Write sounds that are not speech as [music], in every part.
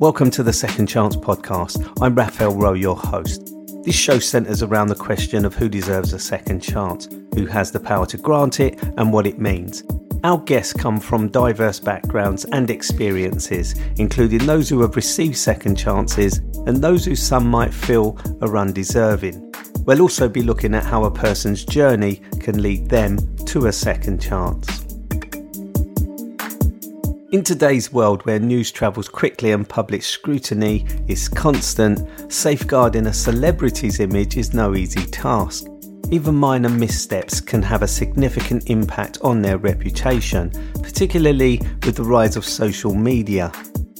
Welcome to the Second Chance podcast. I'm Raphael Rowe, your host. This show centres around the question of who deserves a second chance, who has the power to grant it, and what it means. Our guests come from diverse backgrounds and experiences, including those who have received second chances and those who some might feel are undeserving. We'll also be looking at how a person's journey can lead them to a second chance. In today's world where news travels quickly and public scrutiny is constant, safeguarding a celebrity's image is no easy task. Even minor missteps can have a significant impact on their reputation, particularly with the rise of social media.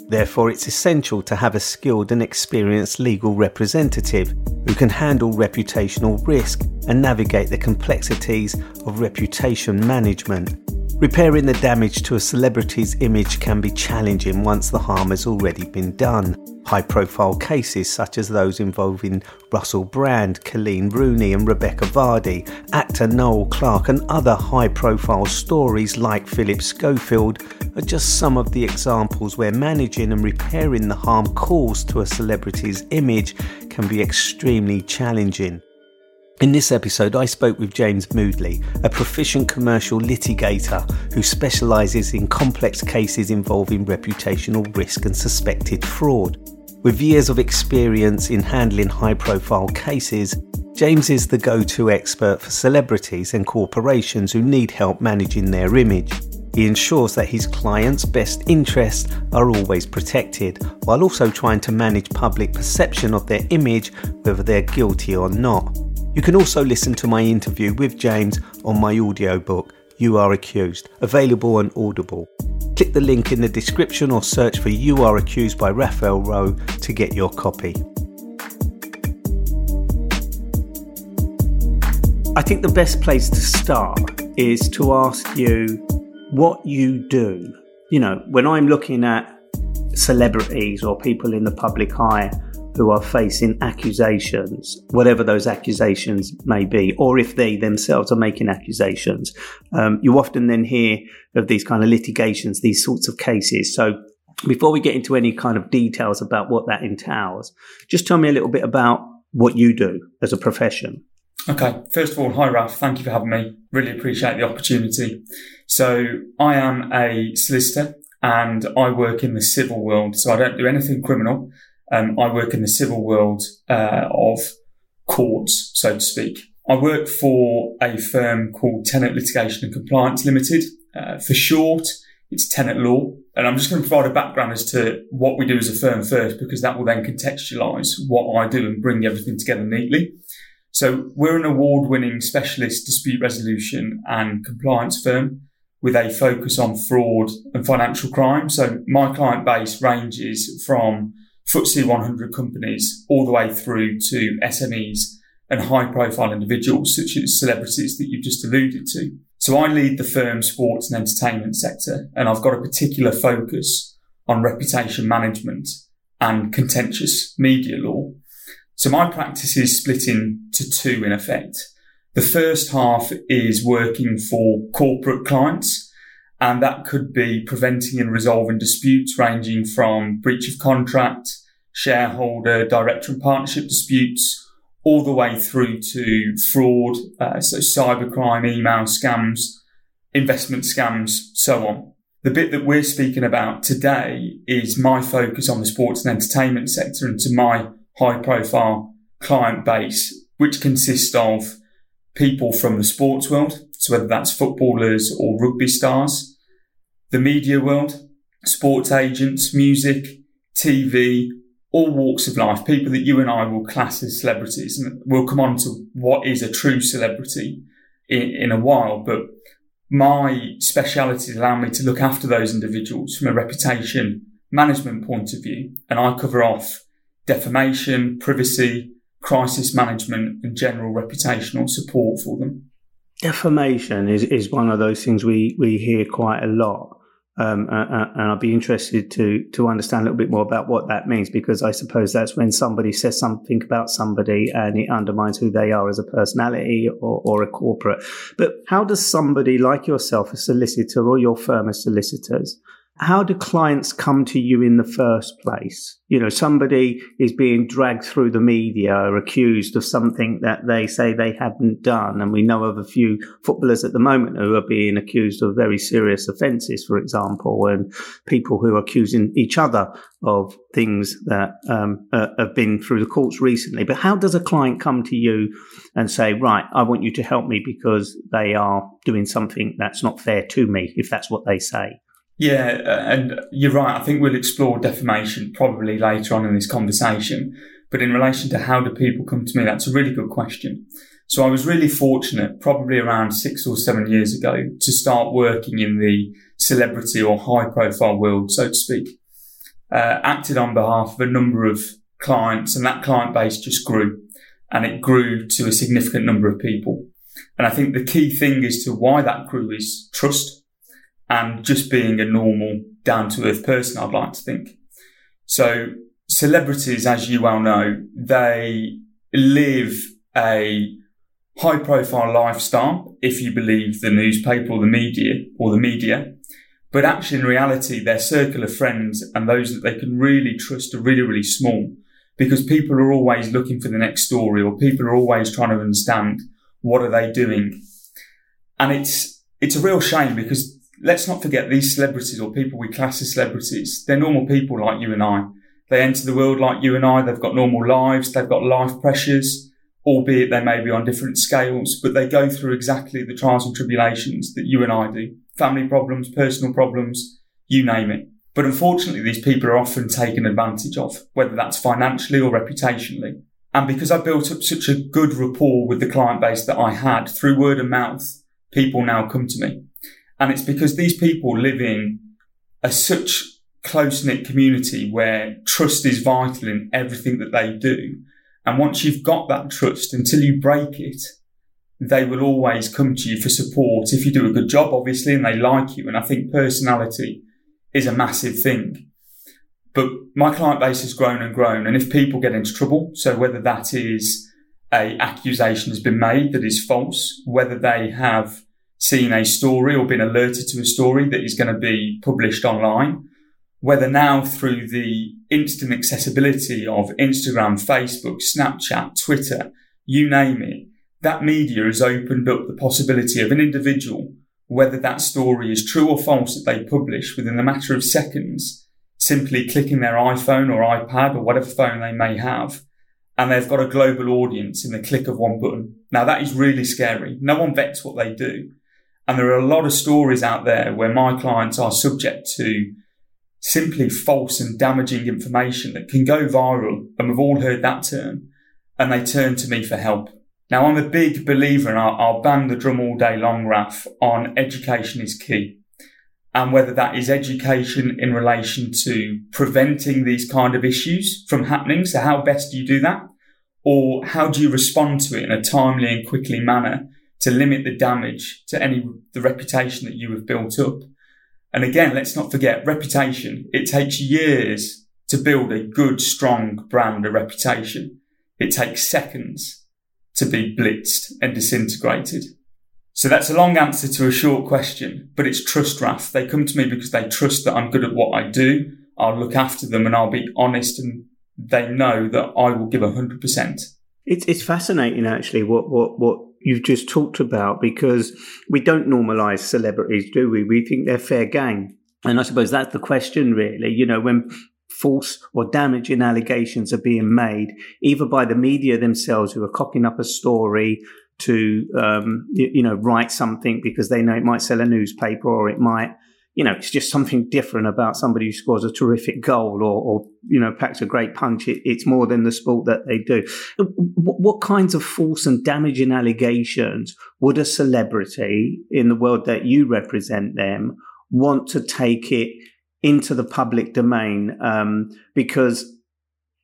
Therefore, it's essential to have a skilled and experienced legal representative who can handle reputational risk and navigate the complexities of reputation management. Repairing the damage to a celebrity's image can be challenging once the harm has already been done. High profile cases such as those involving Russell Brand, Coleen Rooney, and Rebekah Vardy, actor Noel Clarke, and other high profile stories like Philip Schofield are just some of the examples where managing and repairing the harm caused to a celebrity's image can be extremely challenging. In this episode, I spoke with James Moodley, a proficient commercial litigator who specialises in complex cases involving reputational risk and suspected fraud. With years of experience in handling high profile cases, James is the go to expert for celebrities and corporations who need help managing their image. He ensures that his clients' best interests are always protected, while also trying to manage public perception of their image, whether they're guilty or not. You can also listen to my interview with James on my audiobook, You Are Accused, available on Audible. Click the link in the description or search for You Are Accused by Raphael Rowe to get your copy. I think the best place to start is to ask you what you do. You know, when I'm looking at celebrities or people in the public eye, who are facing accusations, whatever those accusations may be, or if they themselves are making accusations. Um, you often then hear of these kind of litigations, these sorts of cases. So before we get into any kind of details about what that entails, just tell me a little bit about what you do as a profession. Okay, first of all, hi Ralph, thank you for having me. Really appreciate the opportunity. So, I am a solicitor and I work in the civil world, so I don't do anything criminal. Um, I work in the civil world uh, of courts, so to speak. I work for a firm called Tenet Litigation and Compliance Limited. Uh, for short, it's Tenet Law. And I'm just going to provide a background as to what we do as a firm first, because that will then contextualize what I do and bring everything together neatly. So we're an award winning specialist dispute resolution and compliance firm with a focus on fraud and financial crime. So my client base ranges from FTSE 100 companies all the way through to SMEs and high profile individuals such as celebrities that you've just alluded to. So I lead the firm's sports and entertainment sector and I've got a particular focus on reputation management and contentious media law. So my practice is split into two in effect. The first half is working for corporate clients and that could be preventing and resolving disputes ranging from breach of contract, shareholder, director and partnership disputes, all the way through to fraud, uh, so cybercrime, email scams, investment scams, so on. The bit that we're speaking about today is my focus on the sports and entertainment sector and to my high profile client base, which consists of people from the sports world. So whether that's footballers or rugby stars, the media world, sports agents, music, TV, all walks of life, people that you and I will class as celebrities. And we'll come on to what is a true celebrity in, in a while. But my specialities allow me to look after those individuals from a reputation management point of view. And I cover off defamation, privacy, crisis management and general reputational support for them. Defamation is, is one of those things we, we hear quite a lot. Um, and I'd be interested to to understand a little bit more about what that means because I suppose that's when somebody says something about somebody and it undermines who they are as a personality or, or a corporate. But how does somebody like yourself, a solicitor, or your firm as solicitors, how do clients come to you in the first place? You know, somebody is being dragged through the media or accused of something that they say they hadn't done. And we know of a few footballers at the moment who are being accused of very serious offences, for example, and people who are accusing each other of things that um, uh, have been through the courts recently. But how does a client come to you and say, right, I want you to help me because they are doing something that's not fair to me, if that's what they say? Yeah, uh, and you're right. I think we'll explore defamation probably later on in this conversation. But in relation to how do people come to me, that's a really good question. So I was really fortunate, probably around six or seven years ago, to start working in the celebrity or high profile world, so to speak. Uh, acted on behalf of a number of clients and that client base just grew and it grew to a significant number of people. And I think the key thing as to why that grew is trust and just being a normal, down to earth person, I'd like to think. So celebrities, as you well know, they live a high profile lifestyle, if you believe the newspaper or the media or the media. But actually, in reality, their circle of friends and those that they can really trust are really, really small because people are always looking for the next story or people are always trying to understand what are they doing. And it's, it's a real shame because let's not forget these celebrities or people we class as celebrities. They're normal people like you and I. They enter the world like you and I. They've got normal lives. They've got life pressures, albeit they may be on different scales, but they go through exactly the trials and tribulations that you and I do. Family problems, personal problems, you name it. But unfortunately, these people are often taken advantage of, whether that's financially or reputationally. And because I built up such a good rapport with the client base that I had through word of mouth, people now come to me. And it's because these people live in a such close knit community where trust is vital in everything that they do. And once you've got that trust, until you break it, they will always come to you for support if you do a good job, obviously, and they like you. And I think personality is a massive thing. But my client base has grown and grown. And if people get into trouble, so whether that is a accusation has been made that is false, whether they have seen a story or been alerted to a story that is going to be published online, whether now through the instant accessibility of Instagram, Facebook, Snapchat, Twitter, you name it, that media has opened up the possibility of an individual, whether that story is true or false that they publish within a matter of seconds, simply clicking their iPhone or iPad or whatever phone they may have, and they've got a global audience in the click of one button. Now that is really scary. No one vets what they do. And there are a lot of stories out there where my clients are subject to simply false and damaging information that can go viral. And we've all heard that term. And they turn to me for help. Now, I'm a big believer, and I'll, I'll bang the drum all day long, Raf, on education is key. And whether that is education in relation to preventing these kind of issues from happening. So how best do you do that? Or how do you respond to it in a timely and quickly manner to limit the damage to any the reputation that you have built up? And again, let's not forget reputation. It takes years to build a good, strong brand, a reputation. It takes seconds to be blitzed and disintegrated. So that's a long answer to a short question, but it's trust, Raf. They come to me because they trust that I'm good at what I do. I'll look after them and I'll be honest and they know that I will give 100%. It's, it's fascinating actually what, what, what you've just talked about because we don't normalize celebrities, do we? We think they're fair game. And I suppose that's the question really. You know, when false or damaging allegations are being made, either by the media themselves who are cocking up a story to, um, you, you know, write something because they know it might sell a newspaper or it might you know, it's just something different about somebody who scores a terrific goal or, or you know, packs a great punch. It, it's more than the sport that they do. What, what, kinds of false and damaging allegations would a celebrity in the world that you represent them want to take it into the public domain? Um, because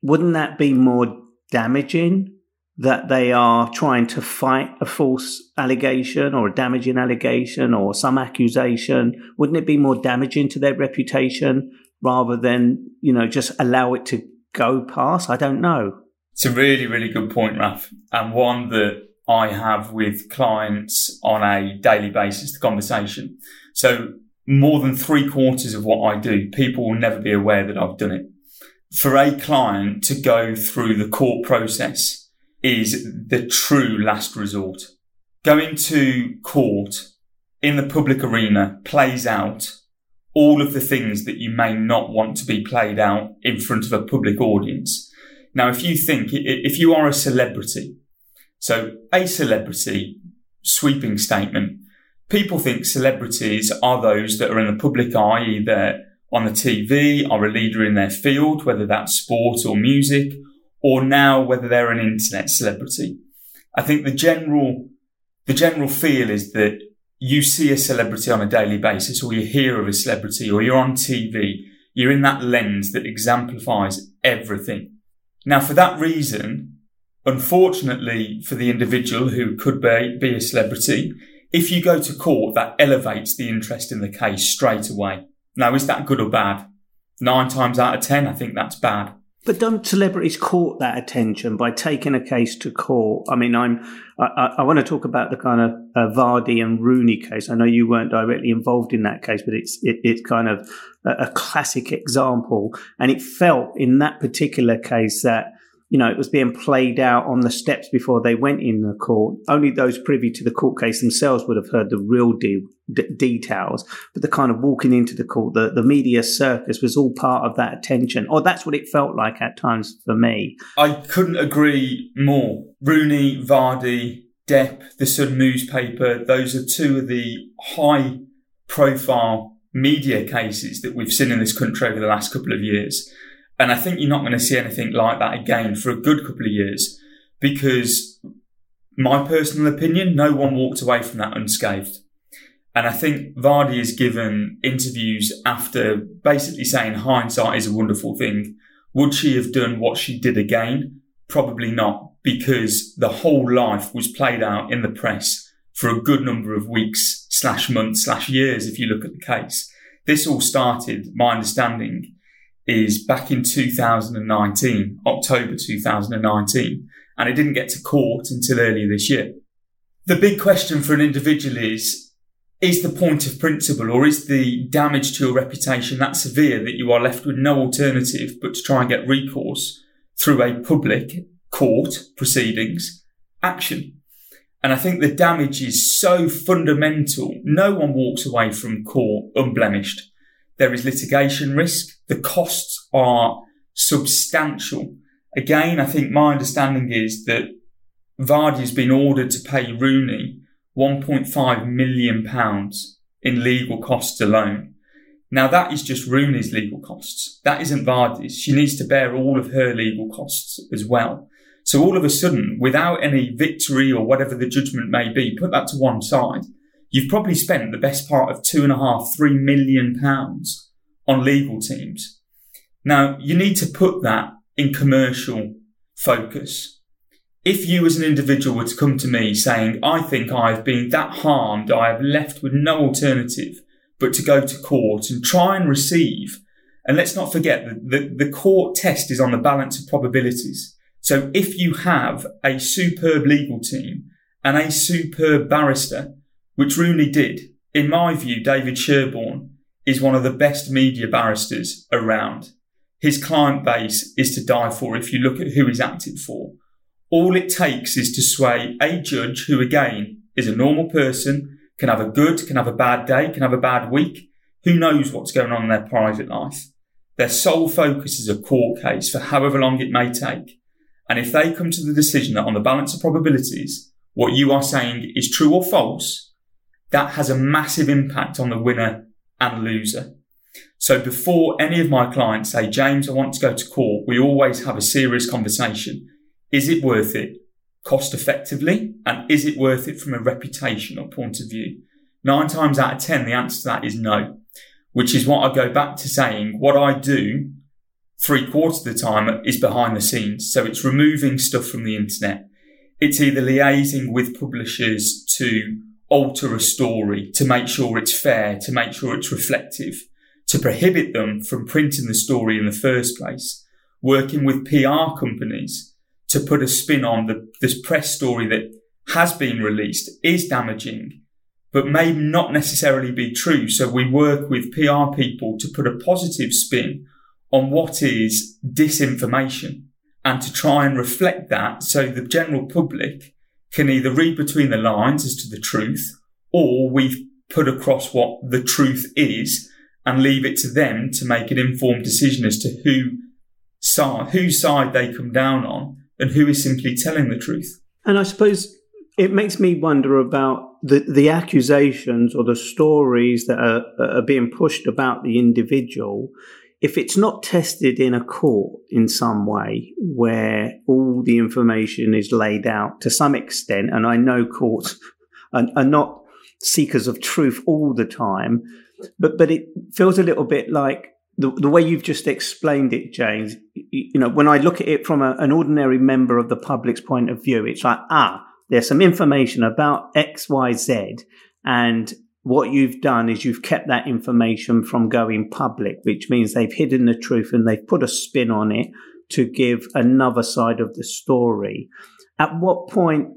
wouldn't that be more damaging that they are trying to fight a false allegation or a damaging allegation or some accusation, wouldn't it be more damaging to their reputation rather than, you know, just allow it to go past? I don't know. It's a really, really good point, Raf, and one that I have with clients on a daily basis, the conversation. So more than three quarters of what I do, people will never be aware that I've done it. For a client to go through the court process is the true last resort. Going to court in the public arena plays out all of the things that you may not want to be played out in front of a public audience. Now, if you think, if you are a celebrity, so a celebrity, sweeping statement, people think celebrities are those that are in the public eye, either on the TV, are a leader in their field, whether that's sport or music, or now whether they're an internet celebrity. I think the general, the general feel is that you see a celebrity on a daily basis or you hear of a celebrity or you're on TV. You're in that lens that exemplifies everything. Now, for that reason, unfortunately for the individual who could be, be a celebrity, if you go to court, that elevates the interest in the case straight away. Now, is that good or bad? Nine times out of ten, I think that's bad. But don't celebrities court that attention by taking a case to court? I mean, I'm I, I want to talk about the kind of uh, Vardy and Rooney case. I know you weren't directly involved in that case, but it's it, it's kind of a, a classic example. And it felt in that particular case that you know, it was being played out on the steps before they went in the court. Only those privy to the court case themselves would have heard the real de- d- details. But the kind of walking into the court, the, the media circus was all part of that attention. Or that's what it felt like at times for me. I couldn't agree more. Rooney, Vardy, Depp, the Sun newspaper, those are two of the high profile media cases that we've seen in this country over the last couple of years. And I think you're not going to see anything like that again for a good couple of years because my personal opinion, no one walked away from that unscathed. And I think Vardy has given interviews after basically saying hindsight is a wonderful thing. Would she have done what she did again? Probably not, because the whole life was played out in the press for a good number of weeks slash months slash years if you look at the case. This all started, my understanding, is back in 2019, October 2019, and it didn't get to court until earlier this year. The big question for an individual is, is the point of principle or is the damage to your reputation that severe that you are left with no alternative but to try and get recourse through a public court proceedings action? And I think the damage is so fundamental. No one walks away from court unblemished. There is litigation risk. The costs are substantial. Again, I think my understanding is that Vardy has been ordered to pay Rooney 1.5 million pounds in legal costs alone. Now that is just Rooney's legal costs. That isn't Vardy's. She needs to bear all of her legal costs as well. So all of a sudden, without any victory or whatever the judgment may be, put that to one side you've probably spent the best part of two and a half, three million pounds on legal teams. Now you need to put that in commercial focus. if you as an individual were to come to me saying, I think I've been that harmed, I have left with no alternative but to go to court and try and receive, and let's not forget that the, the court test is on the balance of probabilities. So if you have a superb legal team and a superb barrister, which Rooney did, in my view, David Sherborne is one of the best media barristers around. His client base is to die for if you look at who he's acted for. All it takes is to sway a judge who again is a normal person, can have a good, can have a bad day, can have a bad week. Who knows what's going on in their private life? Their sole focus is a court case for however long it may take. And if they come to the decision that on the balance of probabilities, what you are saying is true or false, that has a massive impact on the winner and loser. So before any of my clients say, James, I want to go to court, we always have a serious conversation. Is it worth it cost effectively? And is it worth it from a reputational point of view? Nine times out of 10, the answer to that is no, which is what I go back to saying. What I do three quarters of the time is behind the scenes. So it's removing stuff from the internet. It's either liaising with publishers to alter a story, to make sure it's fair, to make sure it's reflective, to prohibit them from printing the story in the first place, working with PR companies to put a spin on the, this press story that has been released is damaging, but may not necessarily be true. So we work with PR people to put a positive spin on what is disinformation and to try and reflect that so the general public can either read between the lines as to the truth or we've put across what the truth is and leave it to them to make an informed decision as to who side, whose side they come down on and who is simply telling the truth. And I suppose it makes me wonder about the, the accusations or the stories that are, are being pushed about the individual. If it's not tested in a court in some way where all the information is laid out to some extent, and I know courts [laughs] are, are not seekers of truth all the time, but, but it feels a little bit like the, the way you've just explained it, James, you know, when I look at it from a, an ordinary member of the public's point of view, it's like, ah, there's some information about X, Y, Z. And what you've done is you've kept that information from going public, which means they've hidden the truth and they've put a spin on it to give another side of the story. At what point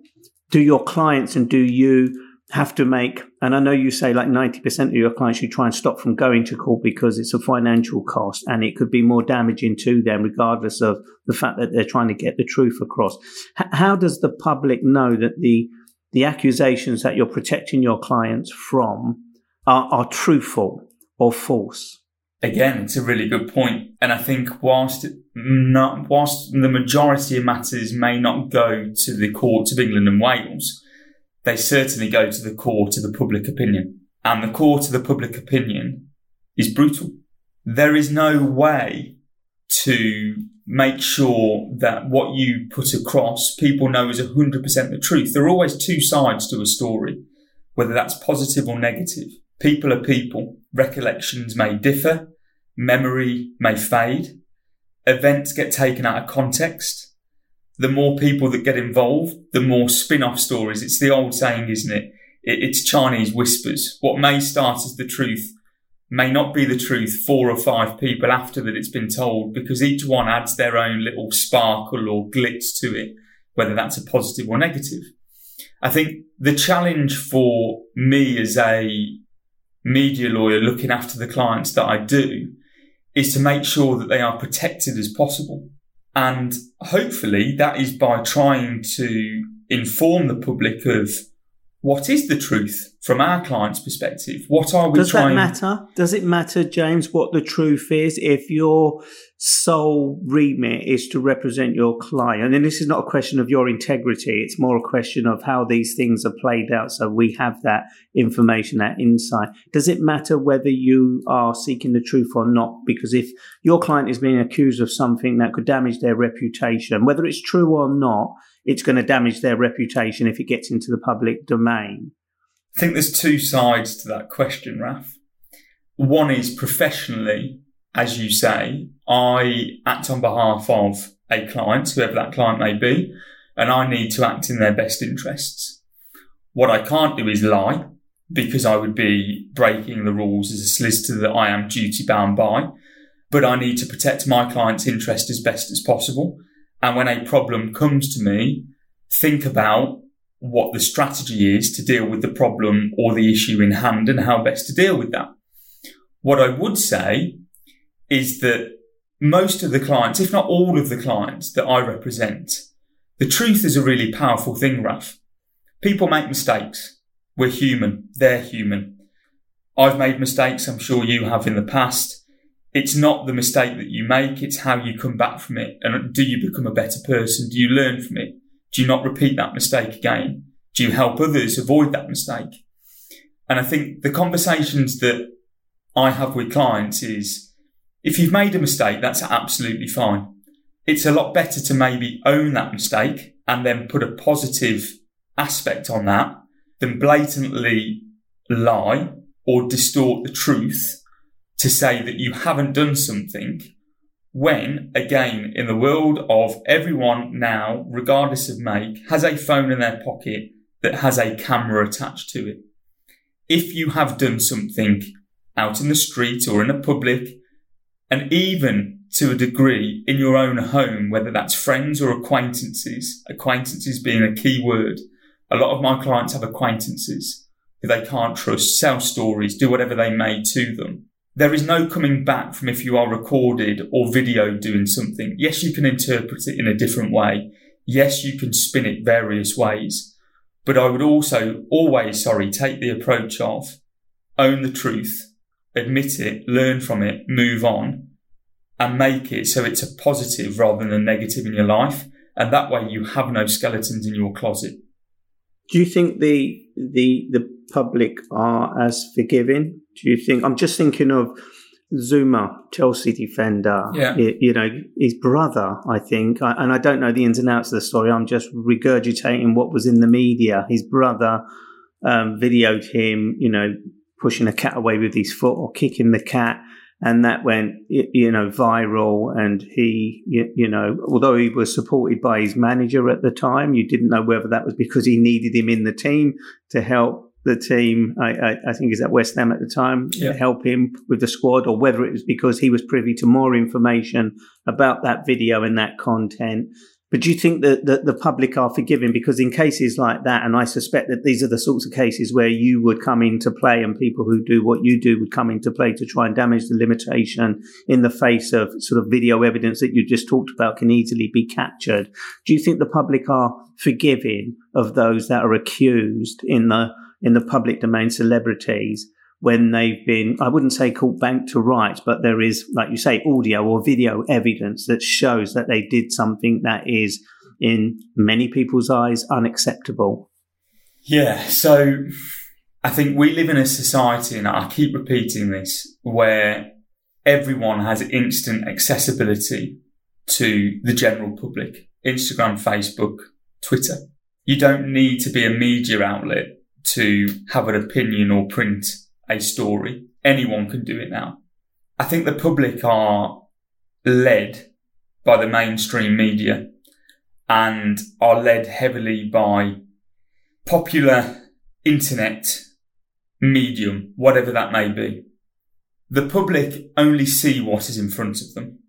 do your clients and do you have to make, and I know you say like 90% of your clients you try and stop from going to court because it's a financial cost and it could be more damaging to them, regardless of the fact that they're trying to get the truth across. H- how does the public know that the, the accusations that you're protecting your clients from are, are truthful or false? Again, it's a really good point. And I think whilst not, whilst the majority of matters may not go to the courts of England and Wales, they certainly go to the court of the public opinion. And the court of the public opinion is brutal. There is no way to make sure that what you put across people know is 100% the truth. There are always two sides to a story, whether that's positive or negative. People are people. Recollections may differ. Memory may fade. Events get taken out of context the more people that get involved, the more spin-off stories. It's the old saying, isn't it? It's Chinese whispers. What may start as the truth may not be the truth four or five people after that it's been told because each one adds their own little sparkle or glitz to it, whether that's a positive or negative. I think the challenge for me as a media lawyer looking after the clients that I do is to make sure that they are protected as possible. And hopefully that is by trying to inform the public of what is the truth from our client's perspective? What are we Does trying? Does that matter? Does it matter, James, what the truth is if your sole remit is to represent your client? And this is not a question of your integrity. It's more a question of how these things are played out. So we have that information, that insight. Does it matter whether you are seeking the truth or not? Because if your client is being accused of something that could damage their reputation, whether it's true or not, it's going to damage their reputation if it gets into the public domain. I think there's two sides to that question, Raf. One is professionally, as you say, I act on behalf of a client, whoever that client may be, and I need to act in their best interests. What I can't do is lie because I would be breaking the rules as a solicitor that I am duty bound by, but I need to protect my client's interest as best as possible. And when a problem comes to me, think about what the strategy is to deal with the problem or the issue in hand and how best to deal with that. What I would say is that most of the clients, if not all of the clients that I represent, the truth is a really powerful thing, Raf. People make mistakes. We're human. They're human. I've made mistakes. I'm sure you have in the past. It's not the mistake that you make. It's how you come back from it. And do you become a better person? Do you learn from it? Do you not repeat that mistake again? Do you help others avoid that mistake? And I think the conversations that I have with clients is if you've made a mistake, that's absolutely fine. It's a lot better to maybe own that mistake and then put a positive aspect on that than blatantly lie or distort the truth to say that you haven't done something when, again, in the world of everyone now, regardless of make, has a phone in their pocket that has a camera attached to it. If you have done something out in the street or in a public, and even to a degree in your own home, whether that's friends or acquaintances, acquaintances being a key word. A lot of my clients have acquaintances who they can't trust, sell stories, do whatever they may to them. There is no coming back from if you are recorded or videoed doing something. Yes, you can interpret it in a different way. Yes, you can spin it various ways. But I would also always, sorry, take the approach of own the truth, admit it, learn from it, move on, and make it so it's a positive rather than a negative in your life. And that way you have no skeletons in your closet. Do you think the the the public are as forgiving? Do you think I'm just thinking of Zouma, Chelsea defender, yeah. you, you know, his brother, I think, I, and I don't know the ins and outs of the story. I'm just regurgitating what was in the media. His brother um, videoed him, you know, pushing a cat away with his foot or kicking the cat. And that went, you know, viral. And he, you know, although he was supported by his manager at the time, you didn't know whether that was because he needed him in the team to help the team. I, I, I think he's at West Ham at the time yeah. help him with the squad, or whether it was because he was privy to more information about that video and that content. But do you think that, that the public are forgiving? Because in cases like that, and I suspect that these are the sorts of cases where you would come into play and people who do what you do would come into play to try and damage the limitation in the face of sort of video evidence that you just talked about can easily be captured. Do you think the public are forgiving of those that are accused in the, in the public domain celebrities when they've been, I wouldn't say called bank to rights, but there is, like you say, audio or video evidence that shows that they did something that is, in many people's eyes, unacceptable. Yeah. So I think we live in a society, and I keep repeating this, where everyone has instant accessibility to the general public Instagram, Facebook, Twitter. You don't need to be a media outlet to have an opinion or print a story. Anyone can do it now. I think the public are led by the mainstream media and are led heavily by popular internet medium, whatever that may be. The public only see what is in front of them.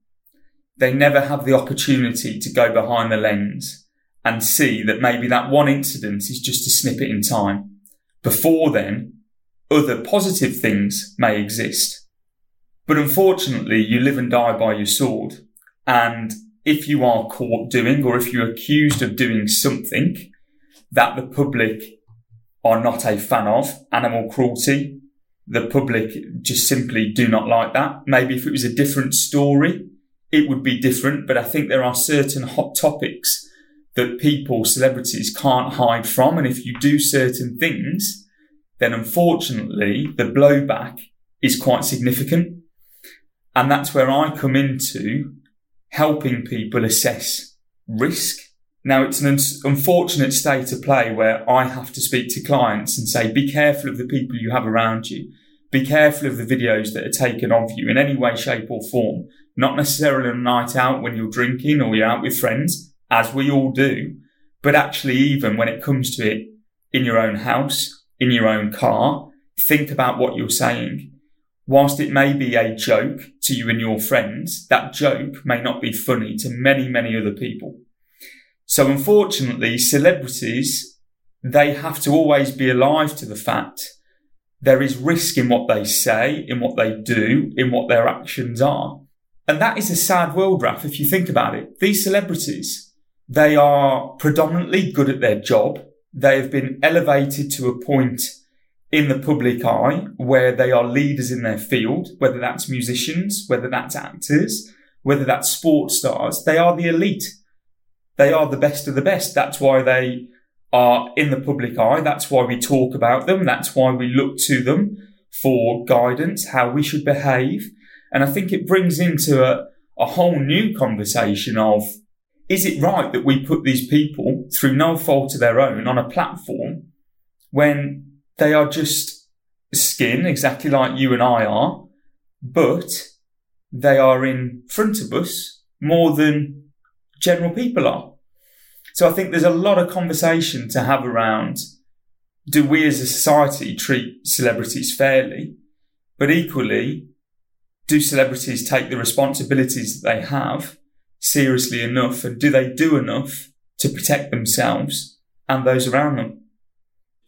They never have the opportunity to go behind the lens and see that maybe that one incident is just a snippet in time. Before then, other positive things may exist. But unfortunately, you live and die by your sword. And if you are caught doing, or if you're accused of doing something that the public are not a fan of, animal cruelty, the public just simply do not like that. Maybe if it was a different story, it would be different. But I think there are certain hot topics that people, celebrities can't hide from. And if you do certain things, then unfortunately the blowback is quite significant. And that's where I come into helping people assess risk. Now it's an unfortunate state of play where I have to speak to clients and say, be careful of the people you have around you. Be careful of the videos that are taken of you in any way, shape or form. Not necessarily on a night out when you're drinking or you're out with friends, as we all do, But actually, even when it comes to it in your own house, in your own car, think about what you're saying. Whilst it may be a joke to you and your friends, that joke may not be funny to many, many other people. So unfortunately, celebrities, they have to always be alive to the fact there is risk in what they say, in what they do, in what their actions are. And that is a sad world, Raf, if you think about it. These celebrities, they are predominantly good at their job. They have been elevated to a point in the public eye where they are leaders in their field, whether that's musicians, whether that's actors, whether that's sports stars. They are the elite. They are the best of the best. That's why they are in the public eye. That's why we talk about them. That's why we look to them for guidance, how we should behave. And I think it brings into a, a whole new conversation of, is it right that we put these people through no fault of their own on a platform when they are just skin, exactly like you and I are, but they are in front of us more than general people are. So I think there's a lot of conversation to have around do we as a society treat celebrities fairly? But equally, do celebrities take the responsibilities that they have seriously enough? And do they do enough to protect themselves and those around them?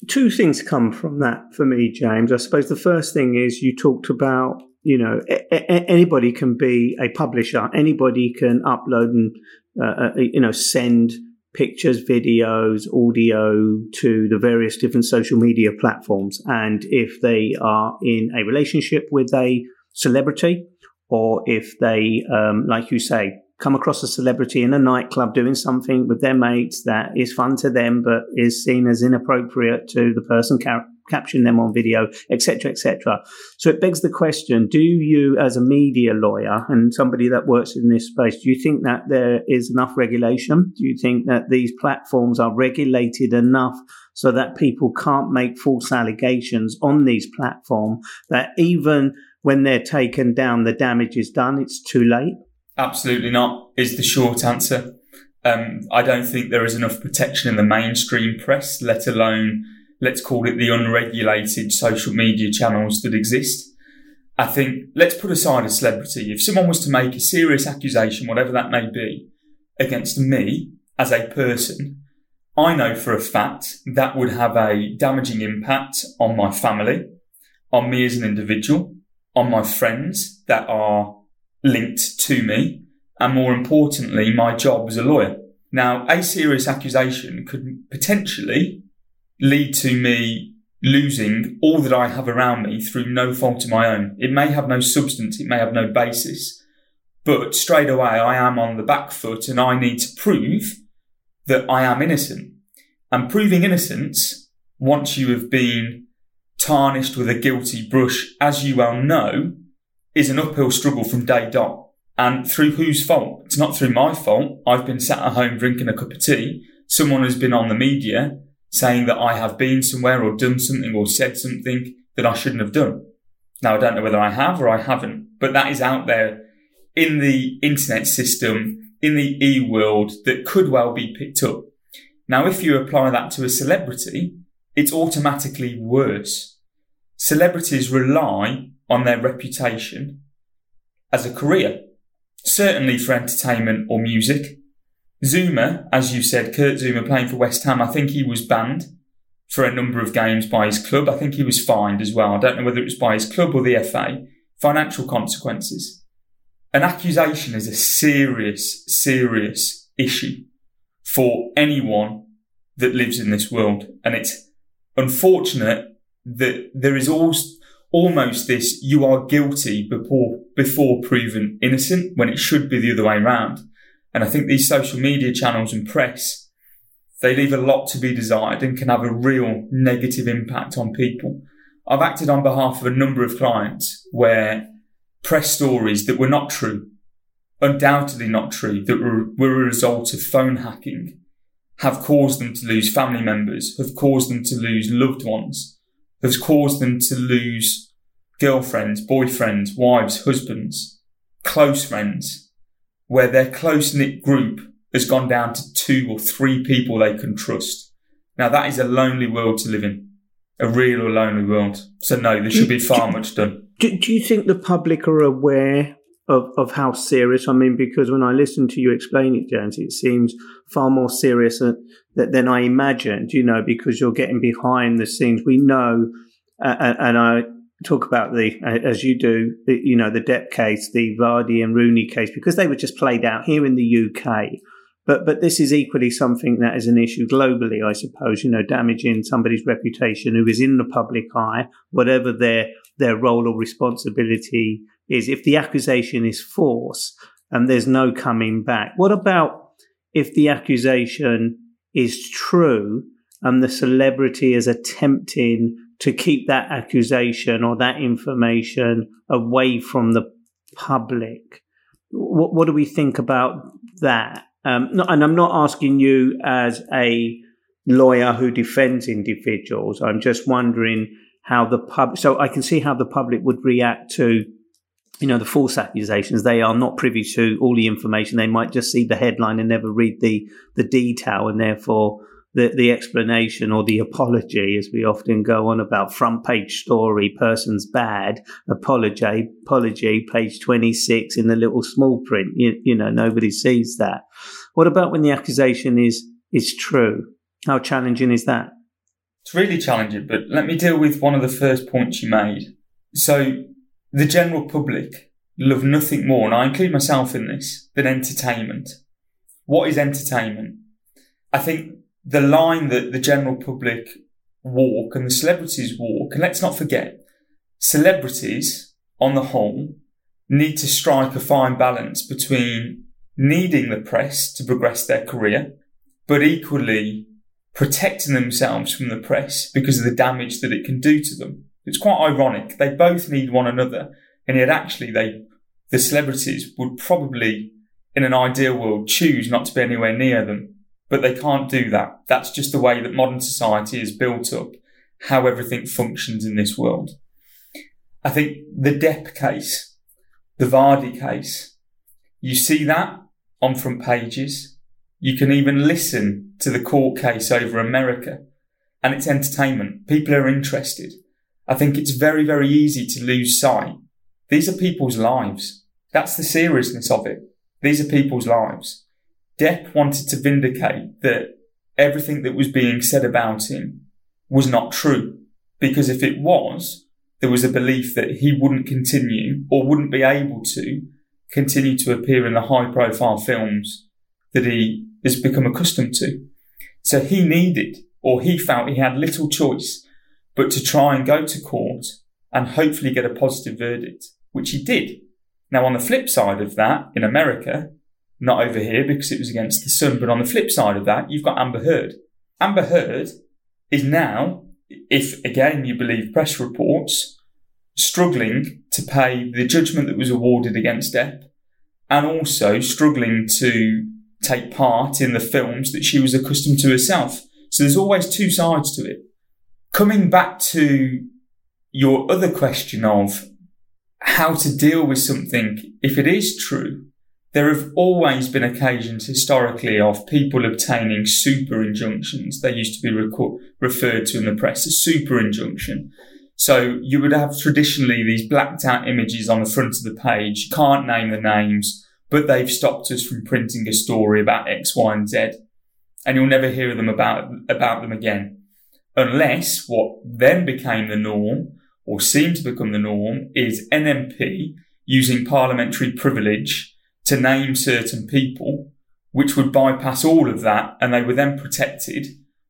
Two things come from that for me, James. I suppose the first thing is you talked about you know, a- a- anybody can be a publisher. Anybody can upload and, uh, uh, you know, send pictures, videos, audio to the various different social media platforms. And if they are in a relationship with a celebrity, or if they, um, like you say, come across a celebrity in a nightclub doing something with their mates that is fun to them but is seen as inappropriate to the person ca- capturing them on video, etc., etc. So it begs the question: Do you, as a media lawyer and somebody that works in this space, do you think that there is enough regulation? Do you think that these platforms are regulated enough so that people can't make false allegations on these platforms? That even when they're taken down, the damage is done. It's too late. Absolutely not. Is the short answer. Um, I don't think there is enough protection in the mainstream press, let alone let's call it the unregulated social media channels that exist. I think let's put aside a celebrity. If someone was to make a serious accusation, whatever that may be, against me as a person, I know for a fact that would have a damaging impact on my family, on me as an individual, on my friends that are linked to me, and more importantly, my job as a lawyer. Now, a serious accusation could potentially lead to me losing all that I have around me through no fault of my own. It may have no substance, it may have no basis, but straight away I am on the back foot and I need to prove that I am innocent. And proving innocence, once you have been tarnished with a guilty brush, as you well know, is an uphill struggle from day dot. And through whose fault? It's not through my fault. I've been sat at home drinking a cup of tea. Someone has been on the media saying that I have been somewhere or done something or said something that I shouldn't have done. Now, I don't know whether I have or I haven't, but that is out there in the internet system, in the e world that could well be picked up. Now, if you apply that to a celebrity, it's automatically worse. Celebrities rely on their reputation as a career, certainly for entertainment or music, Zouma, as you said, Kurt Zouma playing for West Ham, I think he was banned for a number of games by his club. I think he was fined as well. I don't know whether it was by his club or the FA. Financial consequences. An accusation is a serious, serious issue for anyone that lives in this world. And it's unfortunate that there is almost this you are guilty before, before proven innocent when it should be the other way around. And I think these social media channels and press, they leave a lot to be desired and can have a real negative impact on people. I've acted on behalf of a number of clients where press stories that were not true, undoubtedly not true, that were, were a result of phone hacking, have caused them to lose family members, have caused them to lose loved ones, has caused them to lose girlfriends, boyfriends, wives, husbands, close friends, where their close knit group has gone down to two or three people they can trust. Now that is a lonely world to live in, a real lonely world. So no, there should be far much done. Do, do you think the public are aware of, of how serious? I mean, because when I listen to you explain it, James, it seems far more serious than, than I imagined, you know, because you're getting behind the scenes. We know, uh, and I talk about the, as you do, you know, the Depp case, the Vardy and Rooney case, because they were just played out here in the UK. But, but this is equally something that is an issue globally, I suppose, you know, damaging somebody's reputation who is in the public eye, whatever their, their role or responsibility is. If the accusation is false and there's no coming back, what about if the accusation is true and the celebrity is attempting to keep that accusation or that information away from the public. What, what do we think about that? Um, and I'm not asking you as a lawyer who defends individuals. I'm just wondering how the pub. So I can see how the public would react to, you know, the false accusations. They are not privy to all the information. They might just see the headline and never read the the detail, and therefore the, the explanation or the apology, as we often go on about front page story, person's bad, apology, apology, page 26 in the little small print. You, you know, nobody sees that. What about when the accusation is, is true? How challenging is that? It's really challenging, but let me deal with one of the first points you made. So the general public love nothing more, and I include myself in this, than entertainment. What is entertainment? I think the line that the general public walk and the celebrities walk, and let's not forget, celebrities on the whole need to strike a fine balance between needing the press to progress their career, but equally protecting themselves from the press because of the damage that it can do to them. It's quite ironic. They both need one another. And yet actually they, the celebrities would probably in an ideal world choose not to be anywhere near them but they can't do that. That's just the way that modern society is built up, how everything functions in this world. I think the Depp case, the Vardy case, you see that on front pages. You can even listen to the court case over America and it's entertainment. People are interested. I think it's very, very easy to lose sight. These are people's lives. That's the seriousness of it. These are people's lives. Depp wanted to vindicate that everything that was being said about him was not true. Because if it was, there was a belief that he wouldn't continue or wouldn't be able to continue to appear in the high profile films that he has become accustomed to. So he needed, or he felt he had little choice but to try and go to court and hopefully get a positive verdict, which he did. Now, on the flip side of that, in America, not over here because it was against the Sun. But on the flip side of that, you've got Amber Heard. Amber Heard is now, if again you believe press reports, struggling to pay the judgment that was awarded against Depp and also struggling to take part in the films that she was accustomed to herself. So there's always two sides to it. Coming back to your other question of how to deal with something if it is true, there have always been occasions historically of people obtaining super injunctions. They used to be reco- referred to in the press as super injunction. So you would have traditionally these blacked out images on the front of the page. You can't name the names, but they've stopped us from printing a story about X, Y, and Z. And you'll never hear them about, about them again. Unless what then became the norm or seemed to become the norm is NMP using parliamentary privilege to name certain people, which would bypass all of that, and they were then protected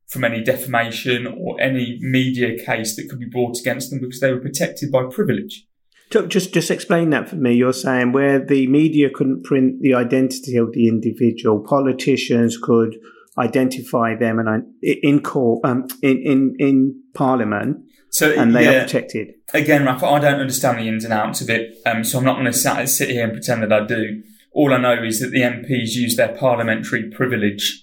from any defamation or any media case that could be brought against them because they were protected by privilege. Just, just explain that for me. You're saying where the media couldn't print the identity of the individual, politicians could identify them and in court, um, in in in Parliament. So and they yeah, are protected. Again, Rafa, I don't understand the ins and outs of it, um, so I'm not going to sit here and pretend that I do. All I know is that the MPs use their parliamentary privilege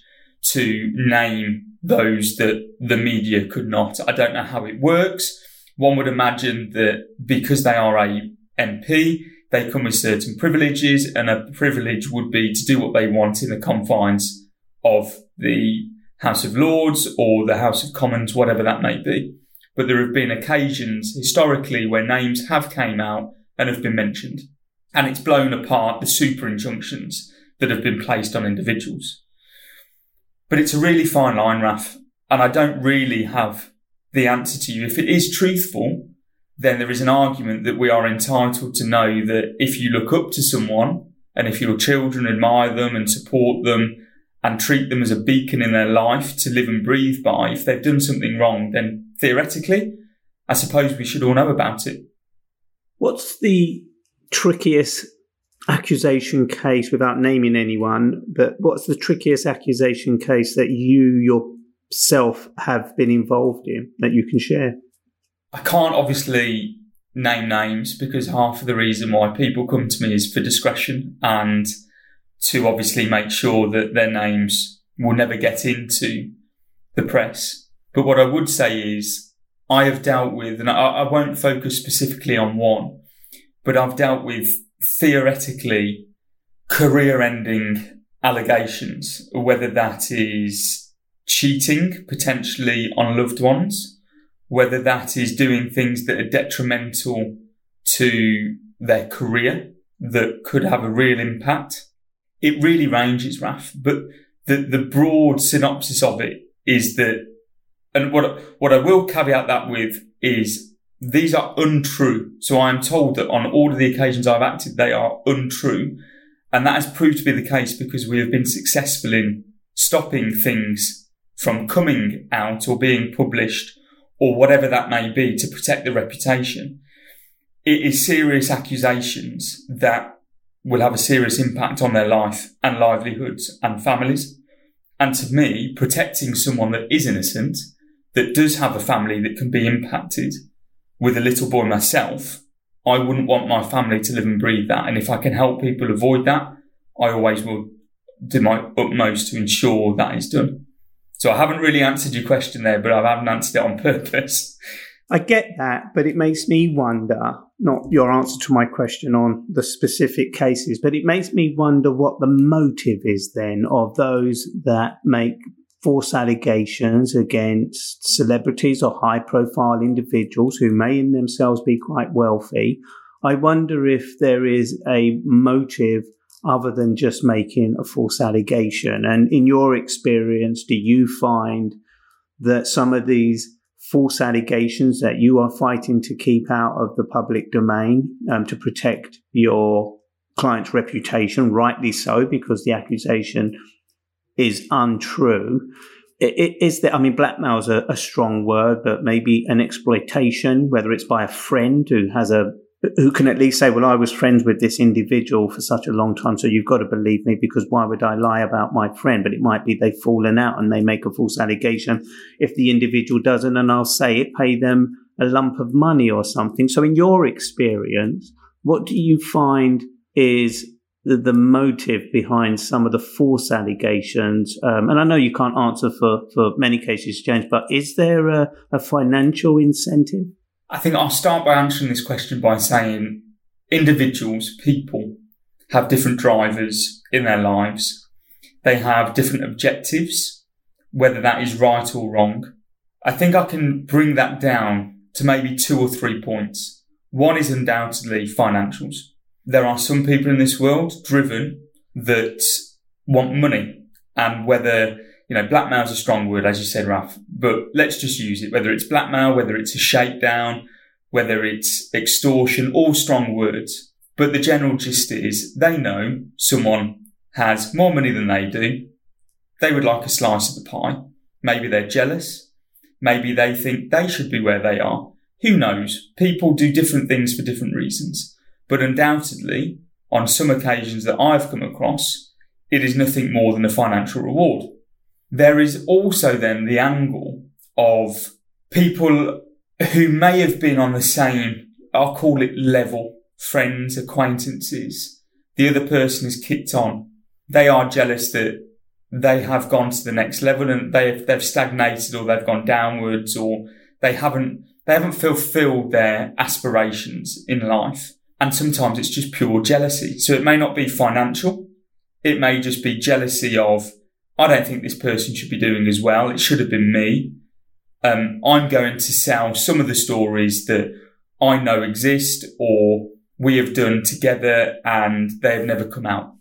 to name those that the media could not. I don't know how it works. One would imagine that because they are a MP, they come with certain privileges, and a privilege would be to do what they want in the confines of the House of Lords or the House of Commons, whatever that may be. But there have been occasions historically where names have came out and have been mentioned, and it's blown apart the super injunctions that have been placed on individuals. But it's a really fine line, Raf, and I don't really have the answer to you. If it is truthful, then there is an argument that we are entitled to know that if you look up to someone and if your children admire them and support them and treat them as a beacon in their life to live and breathe by, if they've done something wrong, then theoretically, I suppose we should all know about it. What's the trickiest accusation case without naming anyone, but what's the trickiest accusation case that you yourself have been involved in that you can share? I can't obviously name names because half of the reason why people come to me is for discretion and to obviously make sure that their names will never get into the press. But what I would say is I have dealt with, and I, I won't focus specifically on one, but I've dealt with theoretically career ending allegations, whether that is cheating potentially on loved ones whether that is doing things that are detrimental to their career that could have a real impact. It really ranges, Raf, but the, the broad synopsis of it is that, and what, what I will caveat that with is these are untrue. So I am told that on all of the occasions I've acted, they are untrue. And that has proved to be the case because we have been successful in stopping things from coming out or being published or whatever that may be to protect the reputation. It is serious accusations that will have a serious impact on their life and livelihoods and families. And to me, protecting someone that is innocent, that does have a family that can be impacted with a little boy myself, I wouldn't want my family to live and breathe that. And if I can help people avoid that, I always will do my utmost to ensure that is done. So I haven't really answered your question there, but I haven't answered it on [laughs] purpose. I get that, but it makes me wonder, not your answer to my question on the specific cases, but it makes me wonder what the motive is then of those that make false allegations against celebrities or high profile individuals who may in themselves be quite wealthy. I wonder if there is a motive other than just making a false allegation? And in your experience, do you find that some of these false allegations that you are fighting to keep out of the public domain um, to protect your client's reputation, rightly so, because the accusation is untrue. Is there, I mean, blackmail is a, a strong word, but maybe an exploitation, whether it's by a friend who has a who can at least say, well, I was friends with this individual for such a long time, so you've got to believe me because why would I lie about my friend? But it might be they've fallen out and they make a false allegation. If the individual doesn't, and I'll say it, pay them a lump of money or something. So in your experience, what do you find is the, the motive behind some of the false allegations? Um, and I know you can't answer for, for many cases, James, but is there a, a financial incentive? I think I'll start by answering this question by saying individuals, people, have different drivers in their lives. They have different objectives, whether that is right or wrong. I think I can bring that down to maybe two or three points. One is undoubtedly financials. There are some people in this world driven that want money and whether you know, blackmail is a strong word, as you said, Raf, but let's just use it. Whether it's blackmail, whether it's a shakedown, whether it's extortion, all strong words. But the general gist is they know someone has more money than they do. They would like a slice of the pie. Maybe they're jealous. Maybe they think they should be where they are. Who knows? People do different things for different reasons. But undoubtedly, on some occasions that I've come across, it is nothing more than a financial reward. There is also then the angle of people who may have been on the same, I'll call it level, friends, acquaintances. The other person is kicked on. They are jealous that they have gone to the next level and they've, they've stagnated or they've gone downwards or they haven't, they haven't fulfilled their aspirations in life. And sometimes it's just pure jealousy. So it may not be financial. It may just be jealousy of, I don't think this person should be doing as well. It should have been me. Um, I'm going to sell some of the stories that I know exist or we have done together and they've never come out.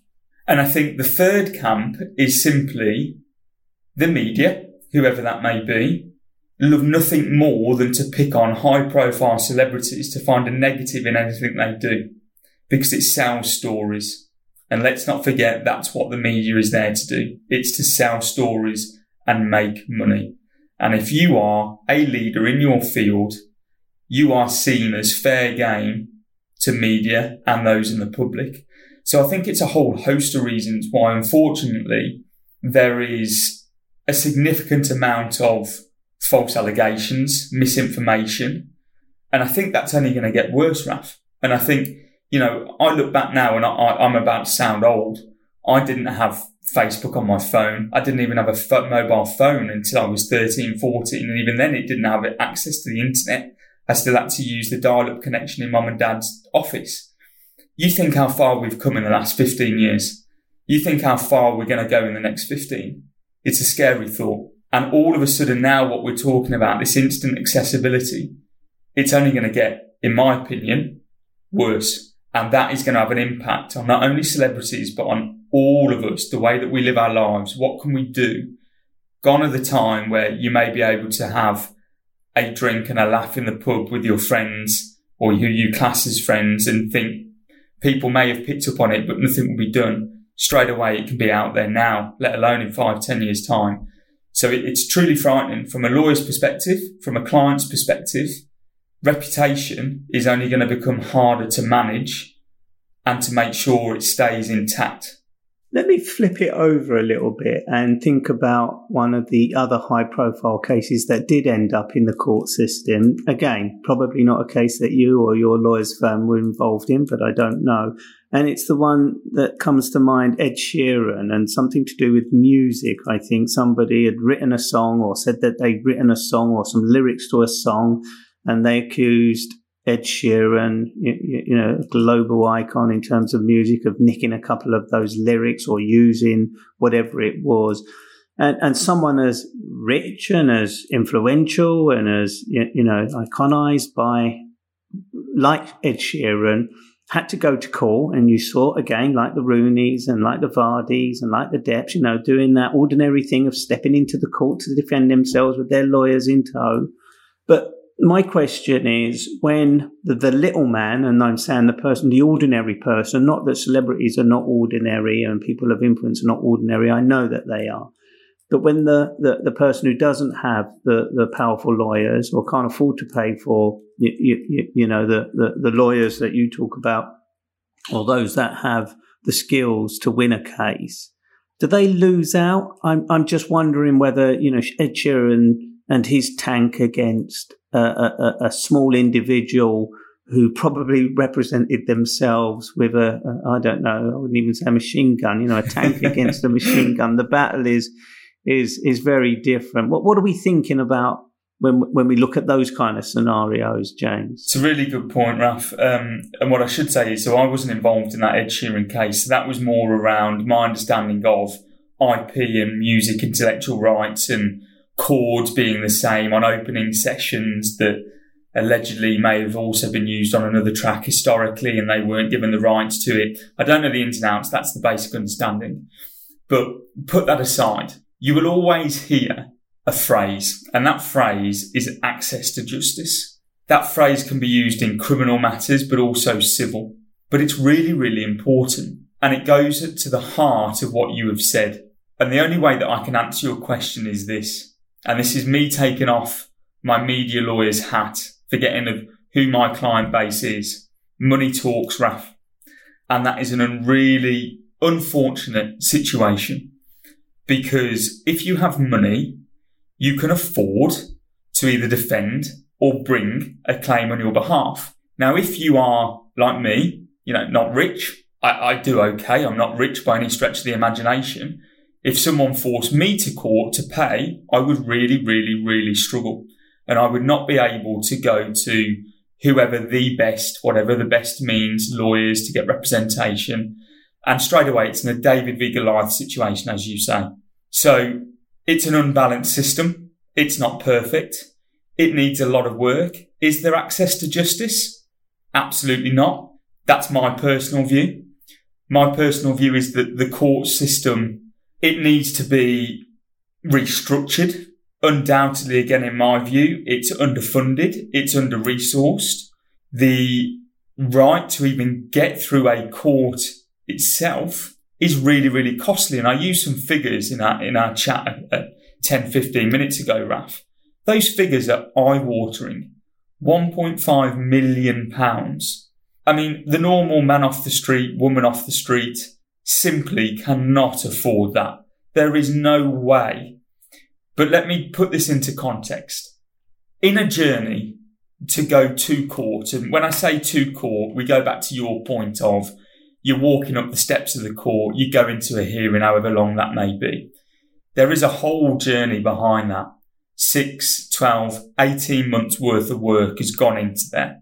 And I think the third camp is simply the media, whoever that may be, love nothing more than to pick on high profile celebrities to find a negative in anything they do because it sells stories. And let's not forget that's what the media is there to do. It's to sell stories and make money. And if you are a leader in your field, you are seen as fair game to media and those in the public. So I think it's a whole host of reasons why, unfortunately, there is a significant amount of false allegations, misinformation. And I think that's only going to get worse, Raf. And I think, you know, I look back now and I, am about to sound old. I didn't have Facebook on my phone. I didn't even have a mobile phone until I was 13, 14. And even then it didn't have access to the internet. I still had to use the dial up connection in mum and dad's office. You think how far we've come in the last 15 years. You think how far we're going to go in the next 15. It's a scary thought. And all of a sudden now what we're talking about, this instant accessibility, it's only going to get, in my opinion, worse. And that is going to have an impact on not only celebrities, but on all of us, the way that we live our lives. What can we do? Gone are the time where you may be able to have a drink and a laugh in the pub with your friends or who you class as friends and think people may have picked up on it, but nothing will be done straight away. It can be out there now, let alone in five, ten years time. So it's truly frightening from a lawyer's perspective, from a client's perspective. Reputation is only going to become harder to manage and to make sure it stays intact. Let me flip it over a little bit and think about one of the other high profile cases that did end up in the court system. Again, probably not a case that you or your lawyer's firm were involved in, but I don't know. And it's the one that comes to mind, Ed Sheeran, and something to do with music. I think somebody had written a song or said that they'd written a song or some lyrics to a song, and they accused Ed Sheeran, you, you, know, a global icon in terms of music, of nicking a couple of those lyrics or using whatever it was. And, and someone as rich and as influential and as, you know, iconized by, like Ed Sheeran, had to go to court. And you saw again, like the Rooneys and like the Vardys and like the Depps, you know, doing that ordinary thing of stepping into the court to defend themselves with their lawyers in tow. But my question is when the, the, little man, and I'm saying the person, the ordinary person, not that celebrities are not ordinary and people of influence are not ordinary, I know that they are. But when the, the, the person who doesn't have the, the powerful lawyers or can't afford to pay for, you, you, you know, the, the, the lawyers that you talk about, or those that have the skills to win a case, do they lose out? I'm, I'm just wondering whether, you know, Ed Sheeran and his tank against a, a, a small individual who probably represented themselves with a, a I don't know, I wouldn't even say a machine gun, you know, a tank [laughs] against a machine gun. The battle is is is very different. What what are we thinking about when when we look at those kind of scenarios, James? It's a really good point, Raf. Um, and what I should say is, so I wasn't involved in that Ed Sheeran case. That was more around my understanding of IP and music intellectual rights and chords being the same on opening sessions that allegedly may have also been used on another track historically and they weren't given the rights to it. I don't know the ins and outs. That's the basic understanding. But put that aside. You will always hear a phrase and that phrase is access to justice. That phrase can be used in criminal matters, but also civil. But it's really, really important. And it goes to the heart of what you have said. And the only way that I can answer your question is this. And this is me taking off my media lawyer's hat, forgetting of who my client base is. Money talks, Raf. And that is an really unfortunate situation because if you have money, you can afford to either defend or bring a claim on your behalf. Now, if you are like me, you know, not rich, I, I do okay. I'm not rich by any stretch of the imagination, if someone forced me to court to pay, I would really, really, really struggle. And I would not be able to go to whoever the best, whatever the best means, lawyers to get representation. And straight away, it's in a David v. Goliath situation, as you say. So it's an unbalanced system. It's not perfect. It needs a lot of work. Is there access to justice? Absolutely not. That's my personal view. My personal view is that the court system, it needs to be restructured. Undoubtedly, again, in my view, it's underfunded. It's under resourced. The right to even get through a court itself is really, really costly. And I used some figures in our, in our chat uh, 10, 15 minutes ago, Raf. Those figures are eye watering. 1.5 million pounds. I mean, the normal man off the street, woman off the street simply cannot afford that. There is no way. But let me put this into context. In a journey to go to court, and when I say to court, we go back to your point of you're walking up the steps of the court, you go into a hearing, however long that may be. There is a whole journey behind that. Six, 12, 18 months worth of work has gone into there.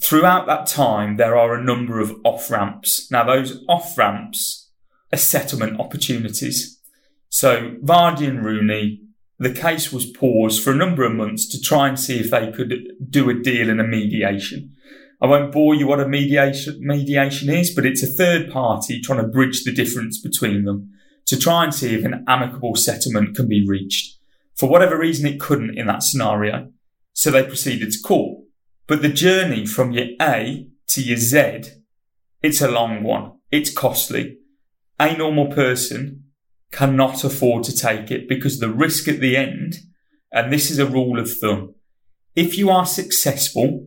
Throughout that time, there are a number of off ramps. Now, those off ramps settlement opportunities. So, Vardy and Rooney, the case was paused for a number of months to try and see if they could do a deal in a mediation. I won't bore you what a mediation, mediation is, but it's a third party trying to bridge the difference between them to try and see if an amicable settlement can be reached. For whatever reason, it couldn't in that scenario. So they proceeded to court. But the journey from your A to your Z, it's a long one. It's costly. A normal person cannot afford to take it because the risk at the end, and this is a rule of thumb, if you are successful,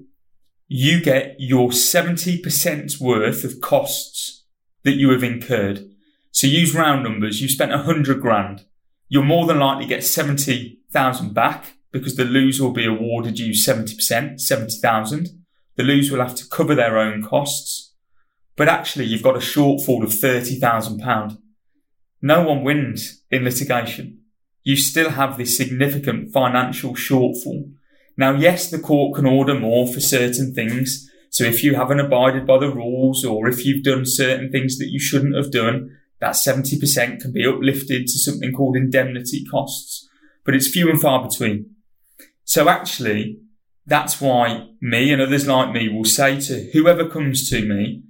you get your 70% worth of costs that you have incurred. So use round numbers. You've spent a 100 grand. You'll more than likely get 70,000 back because the loser will be awarded you 70%, 70,000. The loser will have to cover their own costs. But actually, you've got a shortfall of 30,000 pound. No one wins in litigation. You still have this significant financial shortfall now, yes, the court can order more for certain things. So if you haven't abided by the rules or if you've done certain things that you shouldn't have done, that 70% can be uplifted to something called indemnity costs, but it's few and far between. So actually, that's why me and others like me will say to whoever comes to me,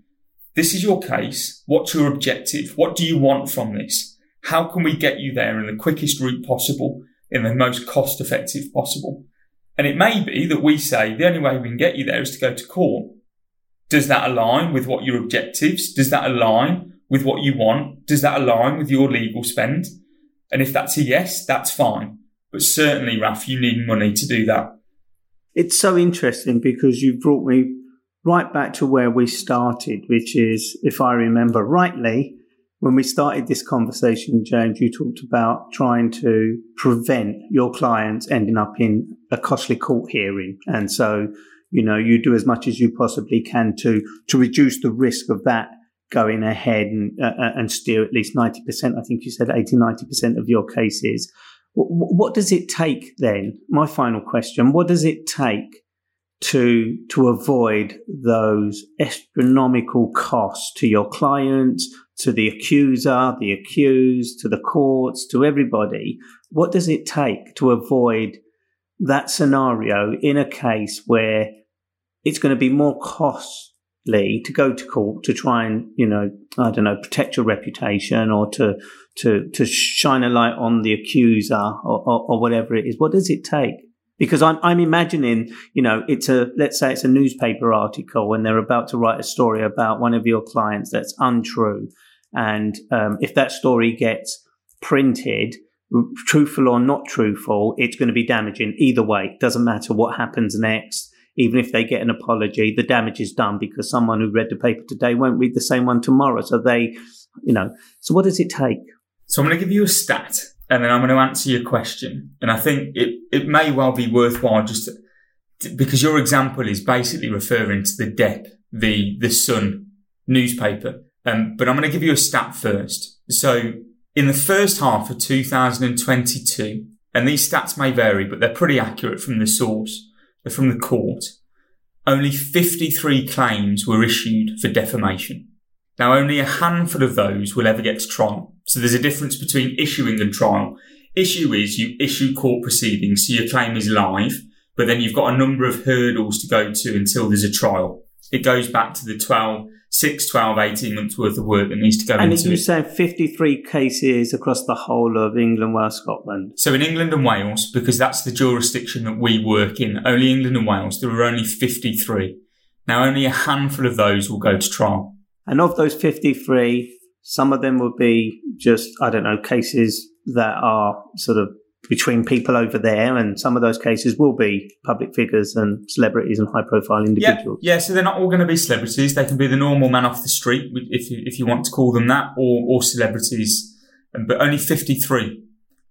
this is your case. What's your objective? What do you want from this? How can we get you there in the quickest route possible, in the most cost effective possible? And it may be that we say the only way we can get you there is to go to court. Does that align with what your objectives? Does that align with what you want? Does that align with your legal spend? And if that's a yes, that's fine. But certainly, Raf, you need money to do that. It's so interesting because you've brought me right back to where we started, which is, if I remember rightly, when we started this conversation, James, you talked about trying to prevent your clients ending up in a costly court hearing. And so, you know, you do as much as you possibly can to, to reduce the risk of that going ahead and, uh, and steer at least 90%. I think you said 80, 90% of your cases. What does it take then? My final question. What does it take to to avoid those astronomical costs to your clients, to the accuser, the accused, to the courts, to everybody. What does it take to avoid that scenario in a case where it's going to be more costly to go to court to try and, you know, I don't know, protect your reputation or to, to, to shine a light on the accuser or, or, or whatever it is? What does it take? Because I'm, I'm imagining, you know, it's a, let's say it's a newspaper article and they're about to write a story about one of your clients that's untrue. And um, if that story gets printed, truthful or not truthful, it's going to be damaging either way. It doesn't matter what happens next. Even if they get an apology, the damage is done because someone who read the paper today won't read the same one tomorrow. So they, you know, so what does it take? So I'm going to give you a stat and then I'm going to answer your question. And I think it, it may well be worthwhile just to, because your example is basically referring to the Depp, the, the Sun newspaper. Um, but I'm going to give you a stat first. So in the first half of 2022, and these stats may vary, but they're pretty accurate from the source, from the court. only 53 claims were issued for defamation. Now, only a handful of those will ever get to trial. So there's a difference between issuing and trial. Issue is you issue court proceedings, so your claim is live, but then you've got a number of hurdles to go to until there's a trial. It goes back to the 12, 6, 12, 18 months worth of work that needs to go into. And into you it. say 53 cases across the whole of England, Wales, Scotland. So in England and Wales, because that's the jurisdiction that we work in, only England and Wales, there are only 53. Now only a handful of those will go to trial. And of those 53, some of them would be just, I don't know, cases that are sort of between people over there, and some of those cases will be public figures and celebrities and high profile individuals. yeah. So they're not all going to be celebrities. They can be the normal man off the street, if you, if you want to call them that, or, or celebrities, um, but only 53.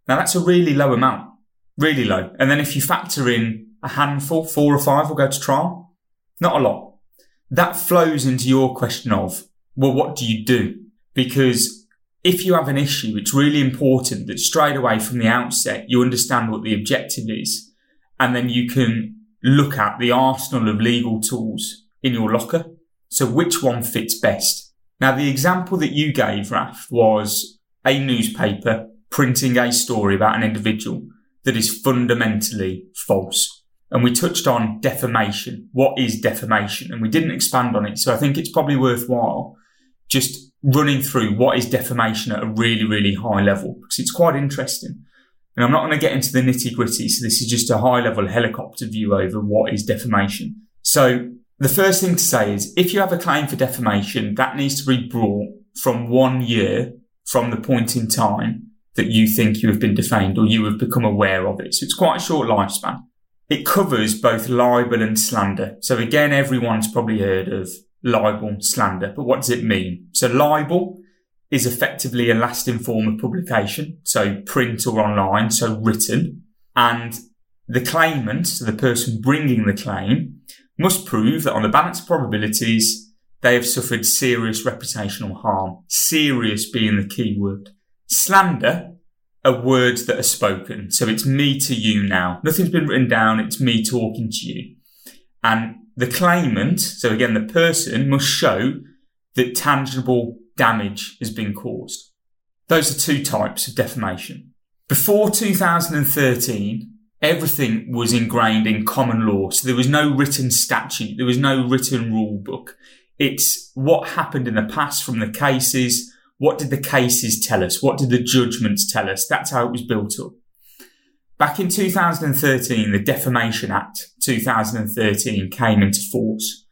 Now that's a really low amount, really low. And then if you factor in a handful, four or five will go to trial. Not a lot. That flows into your question of, well, what do you do? Because if you have an issue, it's really important that straight away from the outset, you understand what the objective is. And then you can look at the arsenal of legal tools in your locker. So which one fits best? Now, the example that you gave, Raf, was a newspaper printing a story about an individual that is fundamentally false. And we touched on defamation. What is defamation? And we didn't expand on it. So I think it's probably worthwhile just running through what is defamation at a really, really high level because it's quite interesting. And I'm not going to get into the nitty gritty. So this is just a high level helicopter view over what is defamation. So the first thing to say is if you have a claim for defamation, that needs to be brought from one year from the point in time that you think you have been defamed or you have become aware of it. So it's quite a short lifespan. It covers both libel and slander. So again, everyone's probably heard of libel, slander, but what does it mean? So libel is effectively a lasting form of publication. So print or online, so written. And the claimant, so the person bringing the claim, must prove that on the balance of probabilities, they have suffered serious reputational harm. Serious being the key word. Slander are words that are spoken. So it's me to you now. Nothing's been written down. It's me talking to you. And the claimant, so again, the person must show that tangible damage has been caused. Those are two types of defamation. Before 2013, everything was ingrained in common law. So there was no written statute. There was no written rule book. It's what happened in the past from the cases. What did the cases tell us? What did the judgments tell us? That's how it was built up. Back in 2013, the Defamation Act 2013 came into force.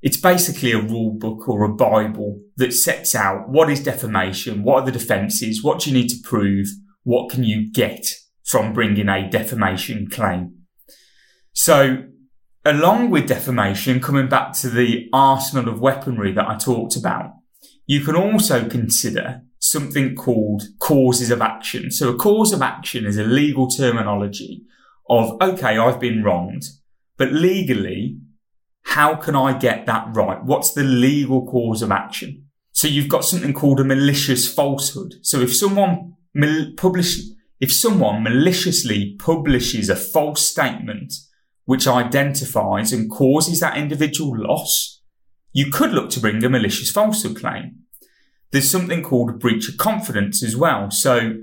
It's basically a rule book or a Bible that sets out what is defamation, what are the defences, what do you need to prove, what can you get from bringing a defamation claim. So, along with defamation, coming back to the arsenal of weaponry that I talked about, you can also consider something called causes of action. So a cause of action is a legal terminology of, okay, I've been wronged, but legally, how can I get that right? What's the legal cause of action? So you've got something called a malicious falsehood. So if someone mal- publish, if someone maliciously publishes a false statement which identifies and causes that individual loss, you could look to bring a malicious falsehood claim. There's something called breach of confidence as well. So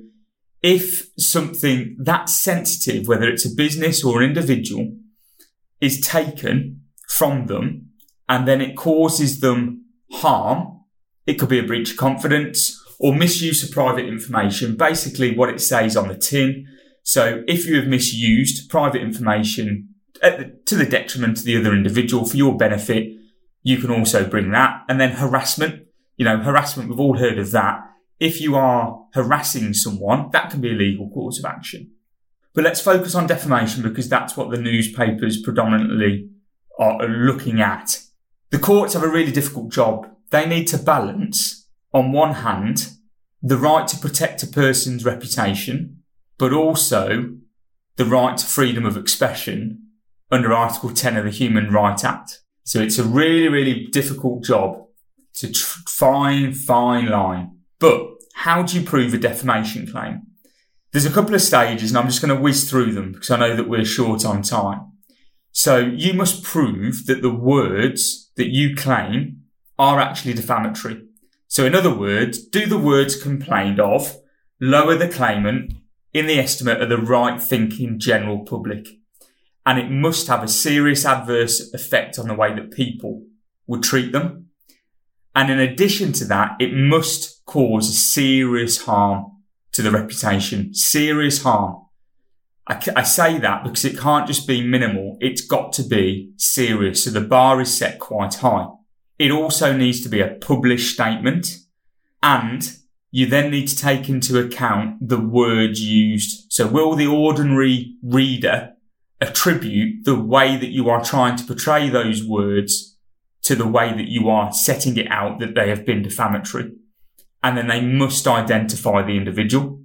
if something that sensitive, whether it's a business or an individual, is taken from them and then it causes them harm, it could be a breach of confidence or misuse of private information. Basically what it says on the tin. So if you have misused private information the, to the detriment of the other individual for your benefit, you can also bring that. And then harassment, you know, harassment, we've all heard of that. If you are harassing someone, that can be a legal cause of action. But let's focus on defamation because that's what the newspapers predominantly are looking at. The courts have a really difficult job. They need to balance, on one hand, the right to protect a person's reputation, but also the right to freedom of expression under Article 10 of the Human Rights Act. So it's a really, really difficult job to tr- fine, fine line. But how do you prove a defamation claim? There's a couple of stages and I'm just going to whiz through them because I know that we're short on time. So you must prove that the words that you claim are actually defamatory. So in other words, do the words complained of lower the claimant in the estimate of the right thinking general public? And it must have a serious adverse effect on the way that people would treat them. And in addition to that, it must cause serious harm to the reputation, serious harm. I, I, say that because it can't just be minimal. It's got to be serious. So the bar is set quite high. It also needs to be a published statement and you then need to take into account the words used. So will the ordinary reader attribute the way that you are trying to portray those words to the way that you are setting it out that they have been defamatory? And then they must identify the individual.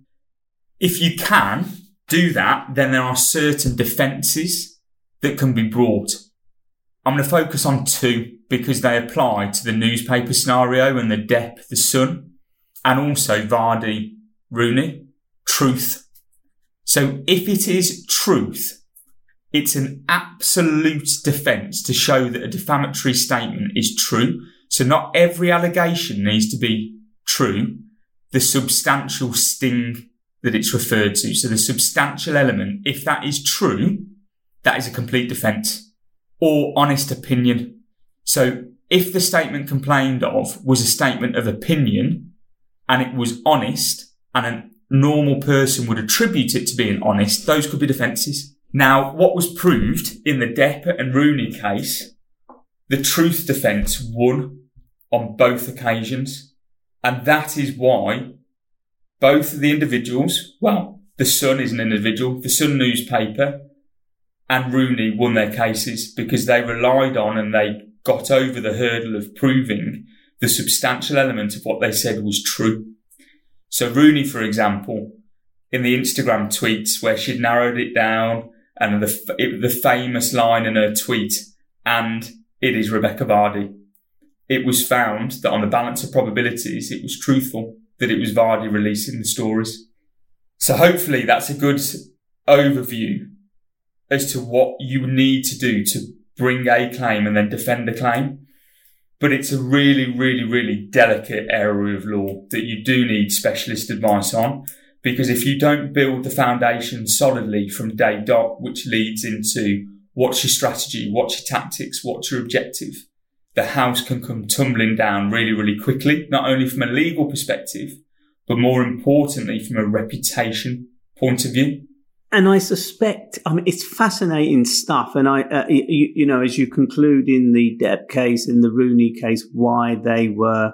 If you can do that, then there are certain defences that can be brought. I'm going to focus on two because they apply to the newspaper scenario and the Depp, the Sun and also Vardy Rooney, truth. So if it is truth, it's an absolute defence to show that a defamatory statement is true. So not every allegation needs to be true. The substantial sting that it's referred to. So the substantial element, if that is true, that is a complete defence or honest opinion. So if the statement complained of was a statement of opinion, and it was honest and a normal person would attribute it to being honest, those could be defences. Now, what was proved in the Depp and Rooney case, the truth defence won on both occasions. And that is why both of the individuals, well, the Sun is an individual, the Sun newspaper and Rooney won their cases because they relied on and they got over the hurdle of proving the substantial element of what they said was true. So Rooney, for example, in the Instagram tweets where she'd narrowed it down and the, it, the famous line in her tweet, and it is Rebekah Vardy. It was found that on the balance of probabilities, it was truthful that it was Vardy releasing the stories. So hopefully that's a good overview as to what you need to do to bring a claim and then defend a claim but it's a really, really, really delicate area of law that you do need specialist advice on. Because if you don't build the foundation solidly from day dot, which leads into what's your strategy, what's your tactics, what's your objective, the house can come tumbling down really, really quickly, not only from a legal perspective, but more importantly, from a reputation point of view and I suspect, I mean, it's fascinating stuff. And I, uh, you, you, know, as you conclude in the Depp case, in the Rooney case, why they were,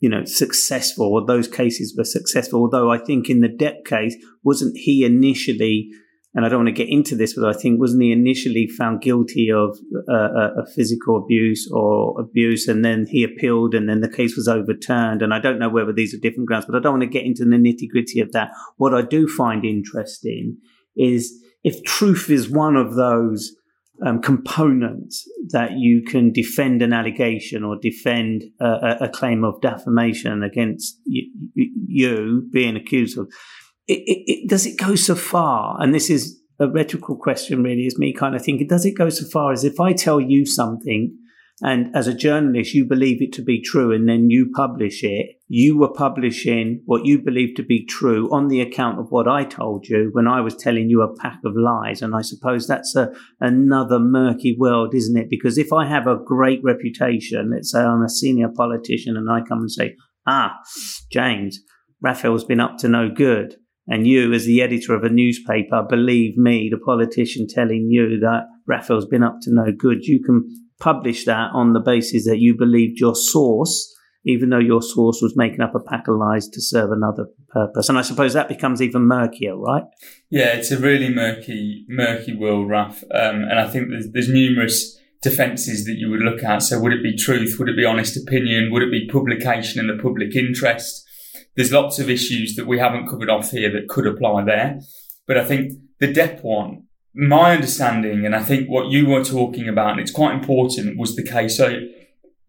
you know, successful, or those cases were successful. Although I think in the Depp case, wasn't he initially, and I don't want to get into this, but I think wasn't he initially found guilty of uh, uh a physical abuse or abuse, and then he appealed, and then the case was overturned. And I don't know whether these are different grounds, but I don't want to get into the nitty gritty of that. What I do find interesting is if truth is one of those um, components that you can defend an allegation or defend a, a claim of defamation against you, you being accused of, it, it, it, does it go so far? And this is a rhetorical question, really, is me kind of thinking, does it go so far as if I tell you something and as a journalist, you believe it to be true and then you publish it. You were publishing what you believe to be true on the account of what I told you when I was telling you a pack of lies. And I suppose that's a, another murky world, isn't it? Because if I have a great reputation, let's say I'm a senior politician and I come and say, ah, James, Raphael's been up to no good. And you, as the editor of a newspaper, believe me, the politician telling you that Raphael's been up to no good. You can publish that on the basis that you believed your source, even though your source was making up a pack of lies to serve another purpose. And I suppose that becomes even murkier, right? Yeah, it's a really murky, murky world, Raf. Um, and I think there's, there's numerous defences that you would look at. So would it be truth? Would it be honest opinion? Would it be publication in the public interest? There's lots of issues that we haven't covered off here that could apply there. But I think the Depp one my understanding, and I think what you were talking about, and it's quite important, was the case, o-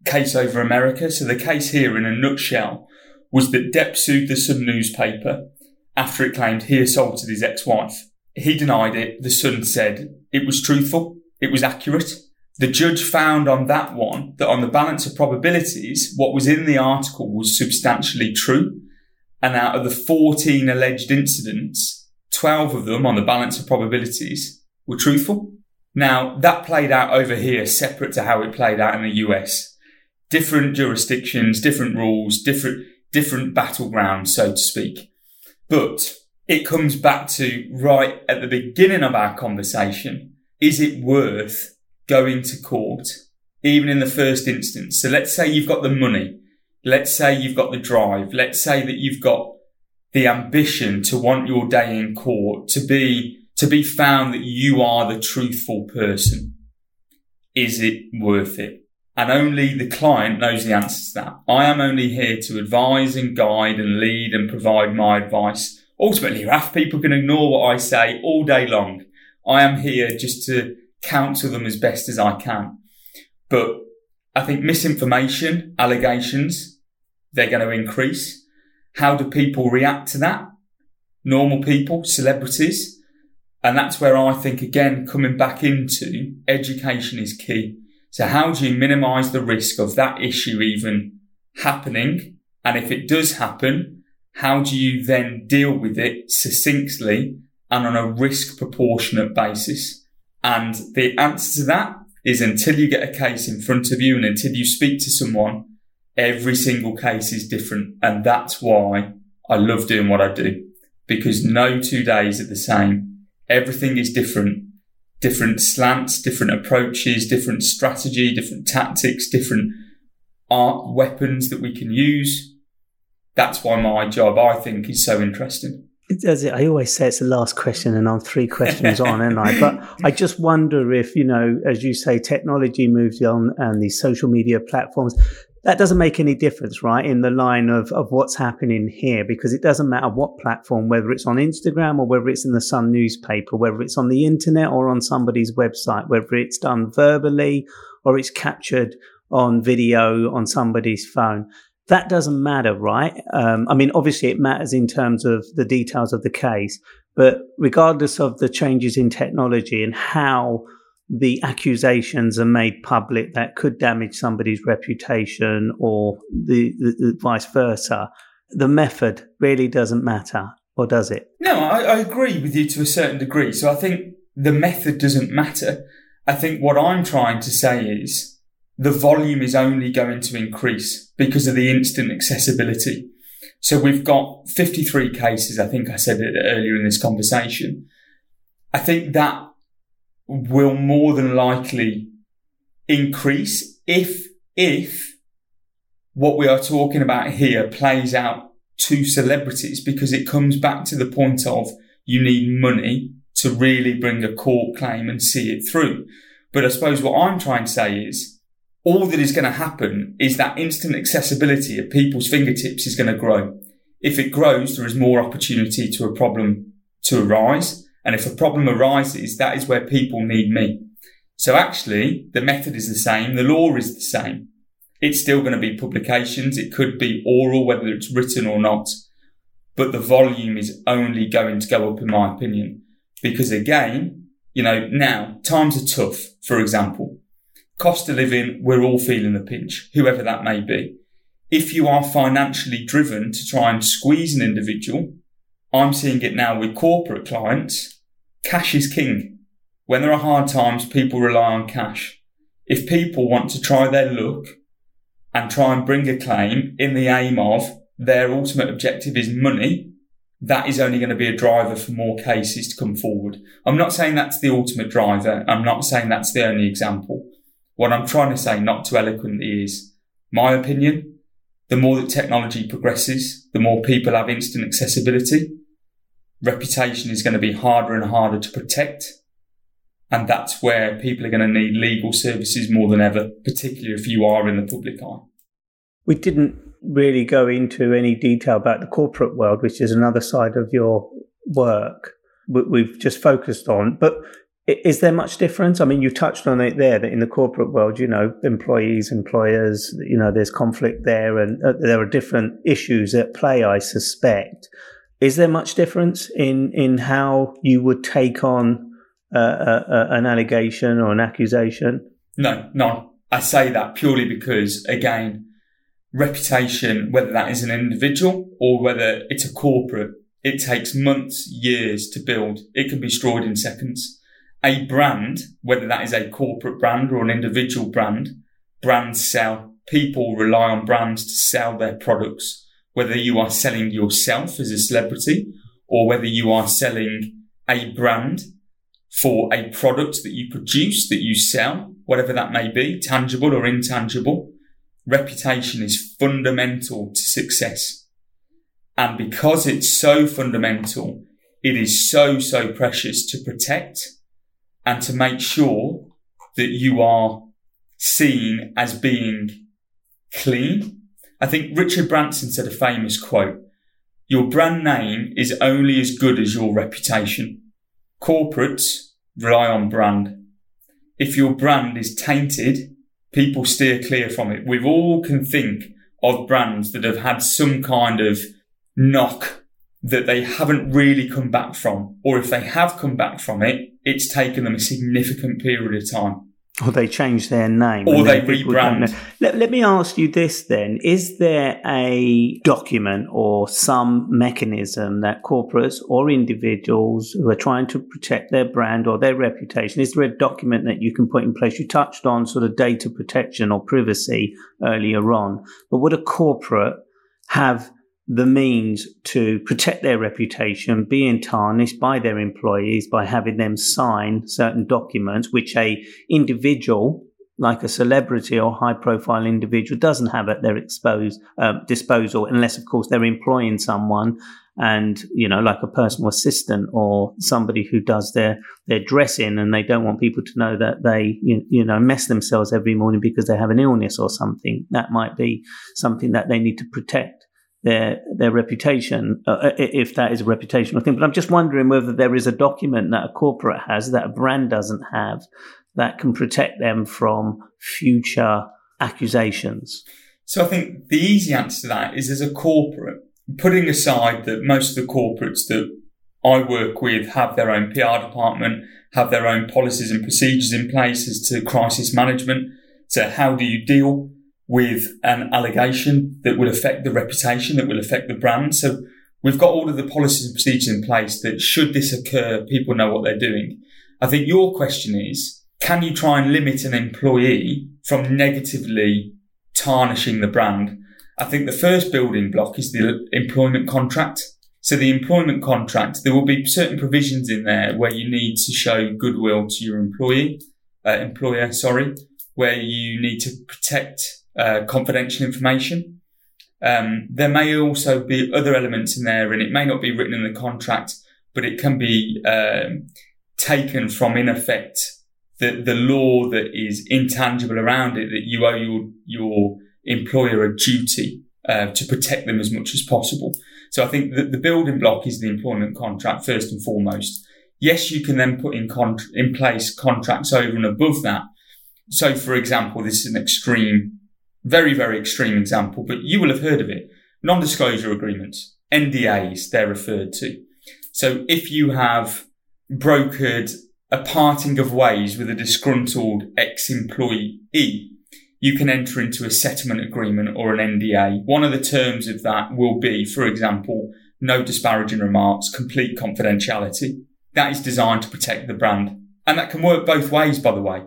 case over America. So the case here, in a nutshell, was that Depp sued the Sun newspaper after it claimed he assaulted his ex-wife. He denied it. The Sun said it was truthful. it was accurate. The judge found on that one that on the balance of probabilities, what was in the article was substantially true. And out of the 14 alleged incidents, 12 of them on the balance of probabilities were truthful. Now, that played out over here separate to how it played out in the US. Different jurisdictions, different rules, different, different battlegrounds, so to speak. But it comes back to right at the beginning of our conversation. Is it worth going to court, even in the first instance? So let's say you've got the money. Let's say you've got the drive. Let's say that you've got the ambition to want your day in court to be, to be found that you are the truthful person. Is it worth it? And only the client knows the answer to that. I am only here to advise and guide and lead and provide my advice ultimately, Raf, people can ignore what I say all day long. I am here just to counsel them as best as I can. But I think misinformation, allegations, they're going to increase. How do people react to that? Normal people, celebrities. And that's where I think, again, coming back into education is key. So how do you minimize the risk of that issue even happening? And if it does happen, how do you then deal with it succinctly and on a risk proportionate basis? And the answer to that is until you get a case in front of you and until you speak to someone, every single case is different. And that's why I love doing what I do because no two days are the same. Everything is different. Different slants, different approaches, different strategy, different tactics, different art weapons that we can use that's why my job, I think, is so interesting. I always say, it's the last question, and I'm three questions on, and I. But [laughs] I just wonder if you know, as you say, technology moves on, and these social media platforms. That doesn't make any difference, right? In the line of, of what's happening here, because it doesn't matter what platform, whether it's on Instagram or whether it's in the Sun newspaper, whether it's on the internet or on somebody's website, whether it's done verbally or it's captured on video on somebody's phone that doesn't matter, right? Um, I mean, obviously it matters in terms of the details of the case, but regardless of the changes in technology and how the accusations are made public that could damage somebody's reputation or the, the, the vice versa, the method really doesn't matter, or does it? No, I, I agree with you to a certain degree. So I think the method doesn't matter. I think what I'm trying to say is the volume is only going to increase because of the instant accessibility. So we've got 53 cases. I think I said it earlier in this conversation. I think that will more than likely increase if, if what we are talking about here plays out to celebrities because it comes back to the point of you need money to really bring a court claim and see it through. But I suppose what I'm trying to say is all that is going to happen is that instant accessibility at people's fingertips is going to grow. If it grows, there is more opportunity to a problem to arise. And if a problem arises, that is where people need me. So actually, the method is the same. The law is the same. It's still going to be publications. It could be oral, whether it's written or not. But the volume is only going to go up, in my opinion. Because again, you know, now times are tough, for example cost of living, we're all feeling the pinch, whoever that may be. If you are financially driven to try and squeeze an individual, I'm seeing it now with corporate clients. Cash is king. When there are hard times, people rely on cash. If people want to try their luck and try and bring a claim in the aim of their ultimate objective is money, that is only going to be a driver for more cases to come forward. I'm not saying that's the ultimate driver. I'm not saying that's the only example. What I'm trying to say, not too eloquently, is my opinion. The more that technology progresses, the more people have instant accessibility. Reputation is going to be harder and harder to protect. And that's where people are going to need legal services more than ever, particularly if you are in the public eye. We didn't really go into any detail about the corporate world, which is another side of your work. We've just focused on, but is there much difference? I mean, you touched on it there that in the corporate world, you know, employees, employers, you know, there's conflict there and uh, there are different issues at play, I suspect. Is there much difference in, in how you would take on uh, uh, uh, an allegation or an accusation? No, no. I say that purely because, again, reputation, whether that is an individual or whether it's a corporate, it takes months, years to build. It can be destroyed in seconds. A brand, whether that is a corporate brand or an individual brand, brands sell. People rely on brands to sell their products. Whether you are selling yourself as a celebrity or whether you are selling a brand for a product that you produce, that you sell, whatever that may be, tangible or intangible, reputation is fundamental to success. And because it's so fundamental, it is so, so precious to protect and to make sure that you are seen as being clean. I think Richard Branson said a famous quote, your brand name is only as good as your reputation. Corporates rely on brand. If your brand is tainted, people steer clear from it. We all can think of brands that have had some kind of knock that they haven't really come back from. Or if they have come back from it, it's taken them a significant period of time. Or they change their name. Or they rebrand. Let, let me ask you this then. Is there a document or some mechanism that corporates or individuals who are trying to protect their brand or their reputation, is there a document that you can put in place? You touched on sort of data protection or privacy earlier on, but would a corporate have the means to protect their reputation being tarnished by their employees by having them sign certain documents which a individual like a celebrity or high profile individual doesn't have at their exposed, uh, disposal unless of course they're employing someone and you know like a personal assistant or somebody who does their their dressing and they don't want people to know that they you, you know mess themselves every morning because they have an illness or something. That might be something that they need to protect their their reputation, uh, uh if that is a reputational thing. But I'm just wondering whether there is a document that a corporate has that a brand doesn't have that can protect them from future accusations. So I think the easy answer to that is as a corporate, putting aside that most of the corporates that I work with have their own PR department, have their own policies and procedures in place as to crisis management. So how do you deal with an allegation that will affect the reputation, that will affect the brand. So we've got all of the policies and procedures in place that should this occur, people know what they're doing. I think your question is, can you try and limit an employee from negatively tarnishing the brand? I think the first building block is the employment contract. So the employment contract, there will be certain provisions in there where you need to show goodwill to your employee, uh, employer, sorry, where you need to protect uh, confidential information. Um, there may also be other elements in there, and it may not be written in the contract, but it can be um, taken from, in effect, the, the law that is intangible around it that you owe your, your employer a duty uh, to protect them as much as possible. So I think that the building block is the employment contract first and foremost. Yes, you can then put in con- in place contracts over and above that. So, for example, this is an extreme very, very extreme example, but you will have heard of it. Non-disclosure agreements, NDAs, they're referred to. So if you have brokered a parting of ways with a disgruntled ex-employee, you can enter into a settlement agreement or an NDA. One of the terms of that will be, for example, no disparaging remarks, complete confidentiality. That is designed to protect the brand. And that can work both ways, by the way.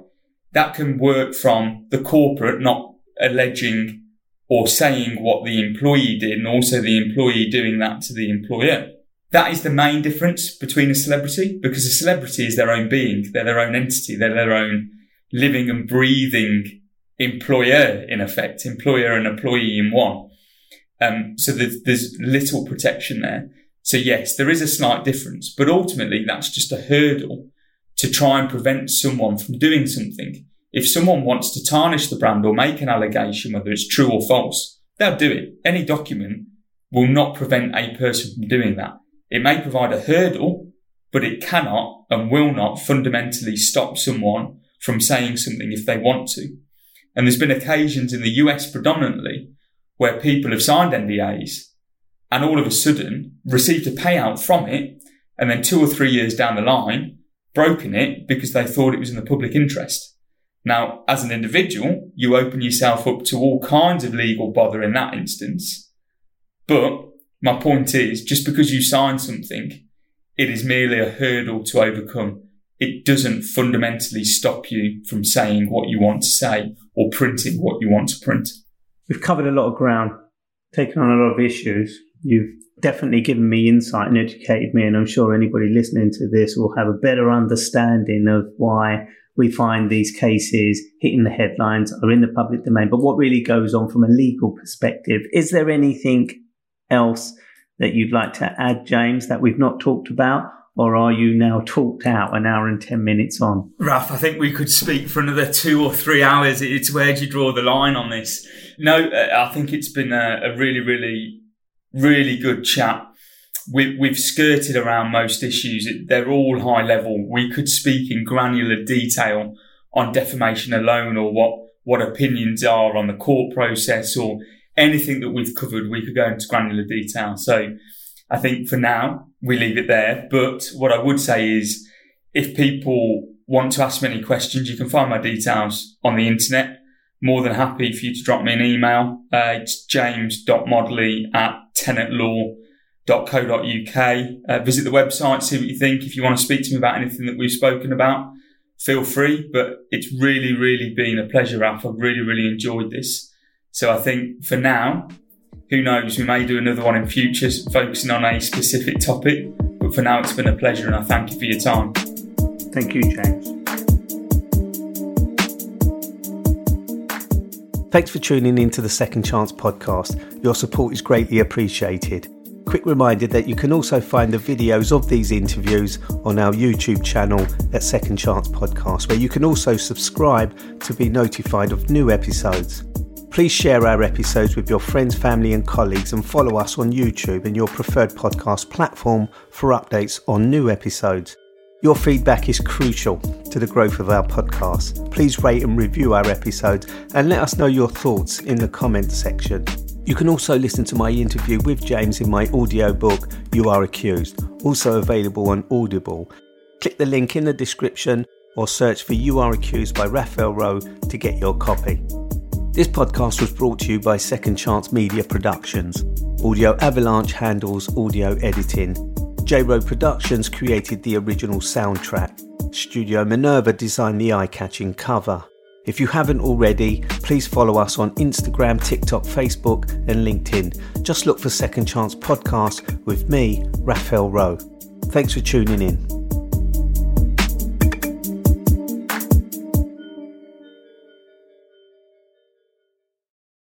That can work from the corporate not alleging or saying what the employee did and also the employee doing that to the employer. That is the main difference between a celebrity because a celebrity is their own being. They're their own entity. They're their own living and breathing employer in effect, employer and employee in one. Um, so there's, there's little protection there. So yes, there is a slight difference, but ultimately that's just a hurdle to try and prevent someone from doing something. If someone wants to tarnish the brand or make an allegation, whether it's true or false, they'll do it. Any document will not prevent a person from doing that. It may provide a hurdle, but it cannot and will not fundamentally stop someone from saying something if they want to. And there's been occasions in the US predominantly where people have signed NDAs and all of a sudden received a payout from it. And then two or three years down the line, broken it because they thought it was in the public interest. Now, as an individual, you open yourself up to all kinds of legal bother in that instance. But my point is, just because you sign something, it is merely a hurdle to overcome. It doesn't fundamentally stop you from saying what you want to say or printing what you want to print. We've covered a lot of ground, taken on a lot of issues. You've definitely given me insight and educated me, and I'm sure anybody listening to this will have a better understanding of why we find these cases hitting the headlines are in the public domain. But what really goes on from a legal perspective? Is there anything else that you'd like to add, James, that we've not talked about? Or are you now talked out an hour and 10 minutes on? Raf, I think we could speak for another two or three hours. It's where do you draw the line on this? No, uh, I think it's been a, a really, really, really good chat. We, we've skirted around most issues. They're all high level. We could speak in granular detail on defamation alone or what, what opinions are on the court process or anything that we've covered, we could go into granular detail. So I think for now, we leave it there. But what I would say is if people want to ask me any questions, you can find my details on the internet. More than happy for you to drop me an email. Uh, it's james.modley at tenetlaw.co.uk. Uh, visit the website, see what you think. If you want to speak to me about anything that we've spoken about, feel free. But it's really, really been a pleasure, Raf. I've really, really enjoyed this. So I think for now, who knows, we may do another one in future focusing on a specific topic. But for now, it's been a pleasure and I thank you for your time. Thank you, James. Thanks for tuning in to the Second Chance podcast. Your support is greatly appreciated. Quick reminder that you can also find the videos of these interviews on our YouTube channel at Second Chance Podcast, where you can also subscribe to be notified of new episodes. Please share our episodes with your friends, family, and colleagues, and follow us on YouTube and your preferred podcast platform for updates on new episodes. Your feedback is crucial to the growth of our podcast. Please rate and review our episodes and let us know your thoughts in the comments section. You can also listen to my interview with James in my audio book, You Are Accused, also available on Audible. Click the link in the description or search for You Are Accused by Raphael Rowe to get your copy. This podcast was brought to you by Second Chance Media Productions. Audio Avalanche handles audio editing. J Row Productions created the original soundtrack. Studio Minerva designed the eye catching cover. If you haven't already, please follow us on Instagram, TikTok, Facebook, and LinkedIn. Just look for Second Chance Podcast with me, Raphael Rowe. Thanks for tuning in.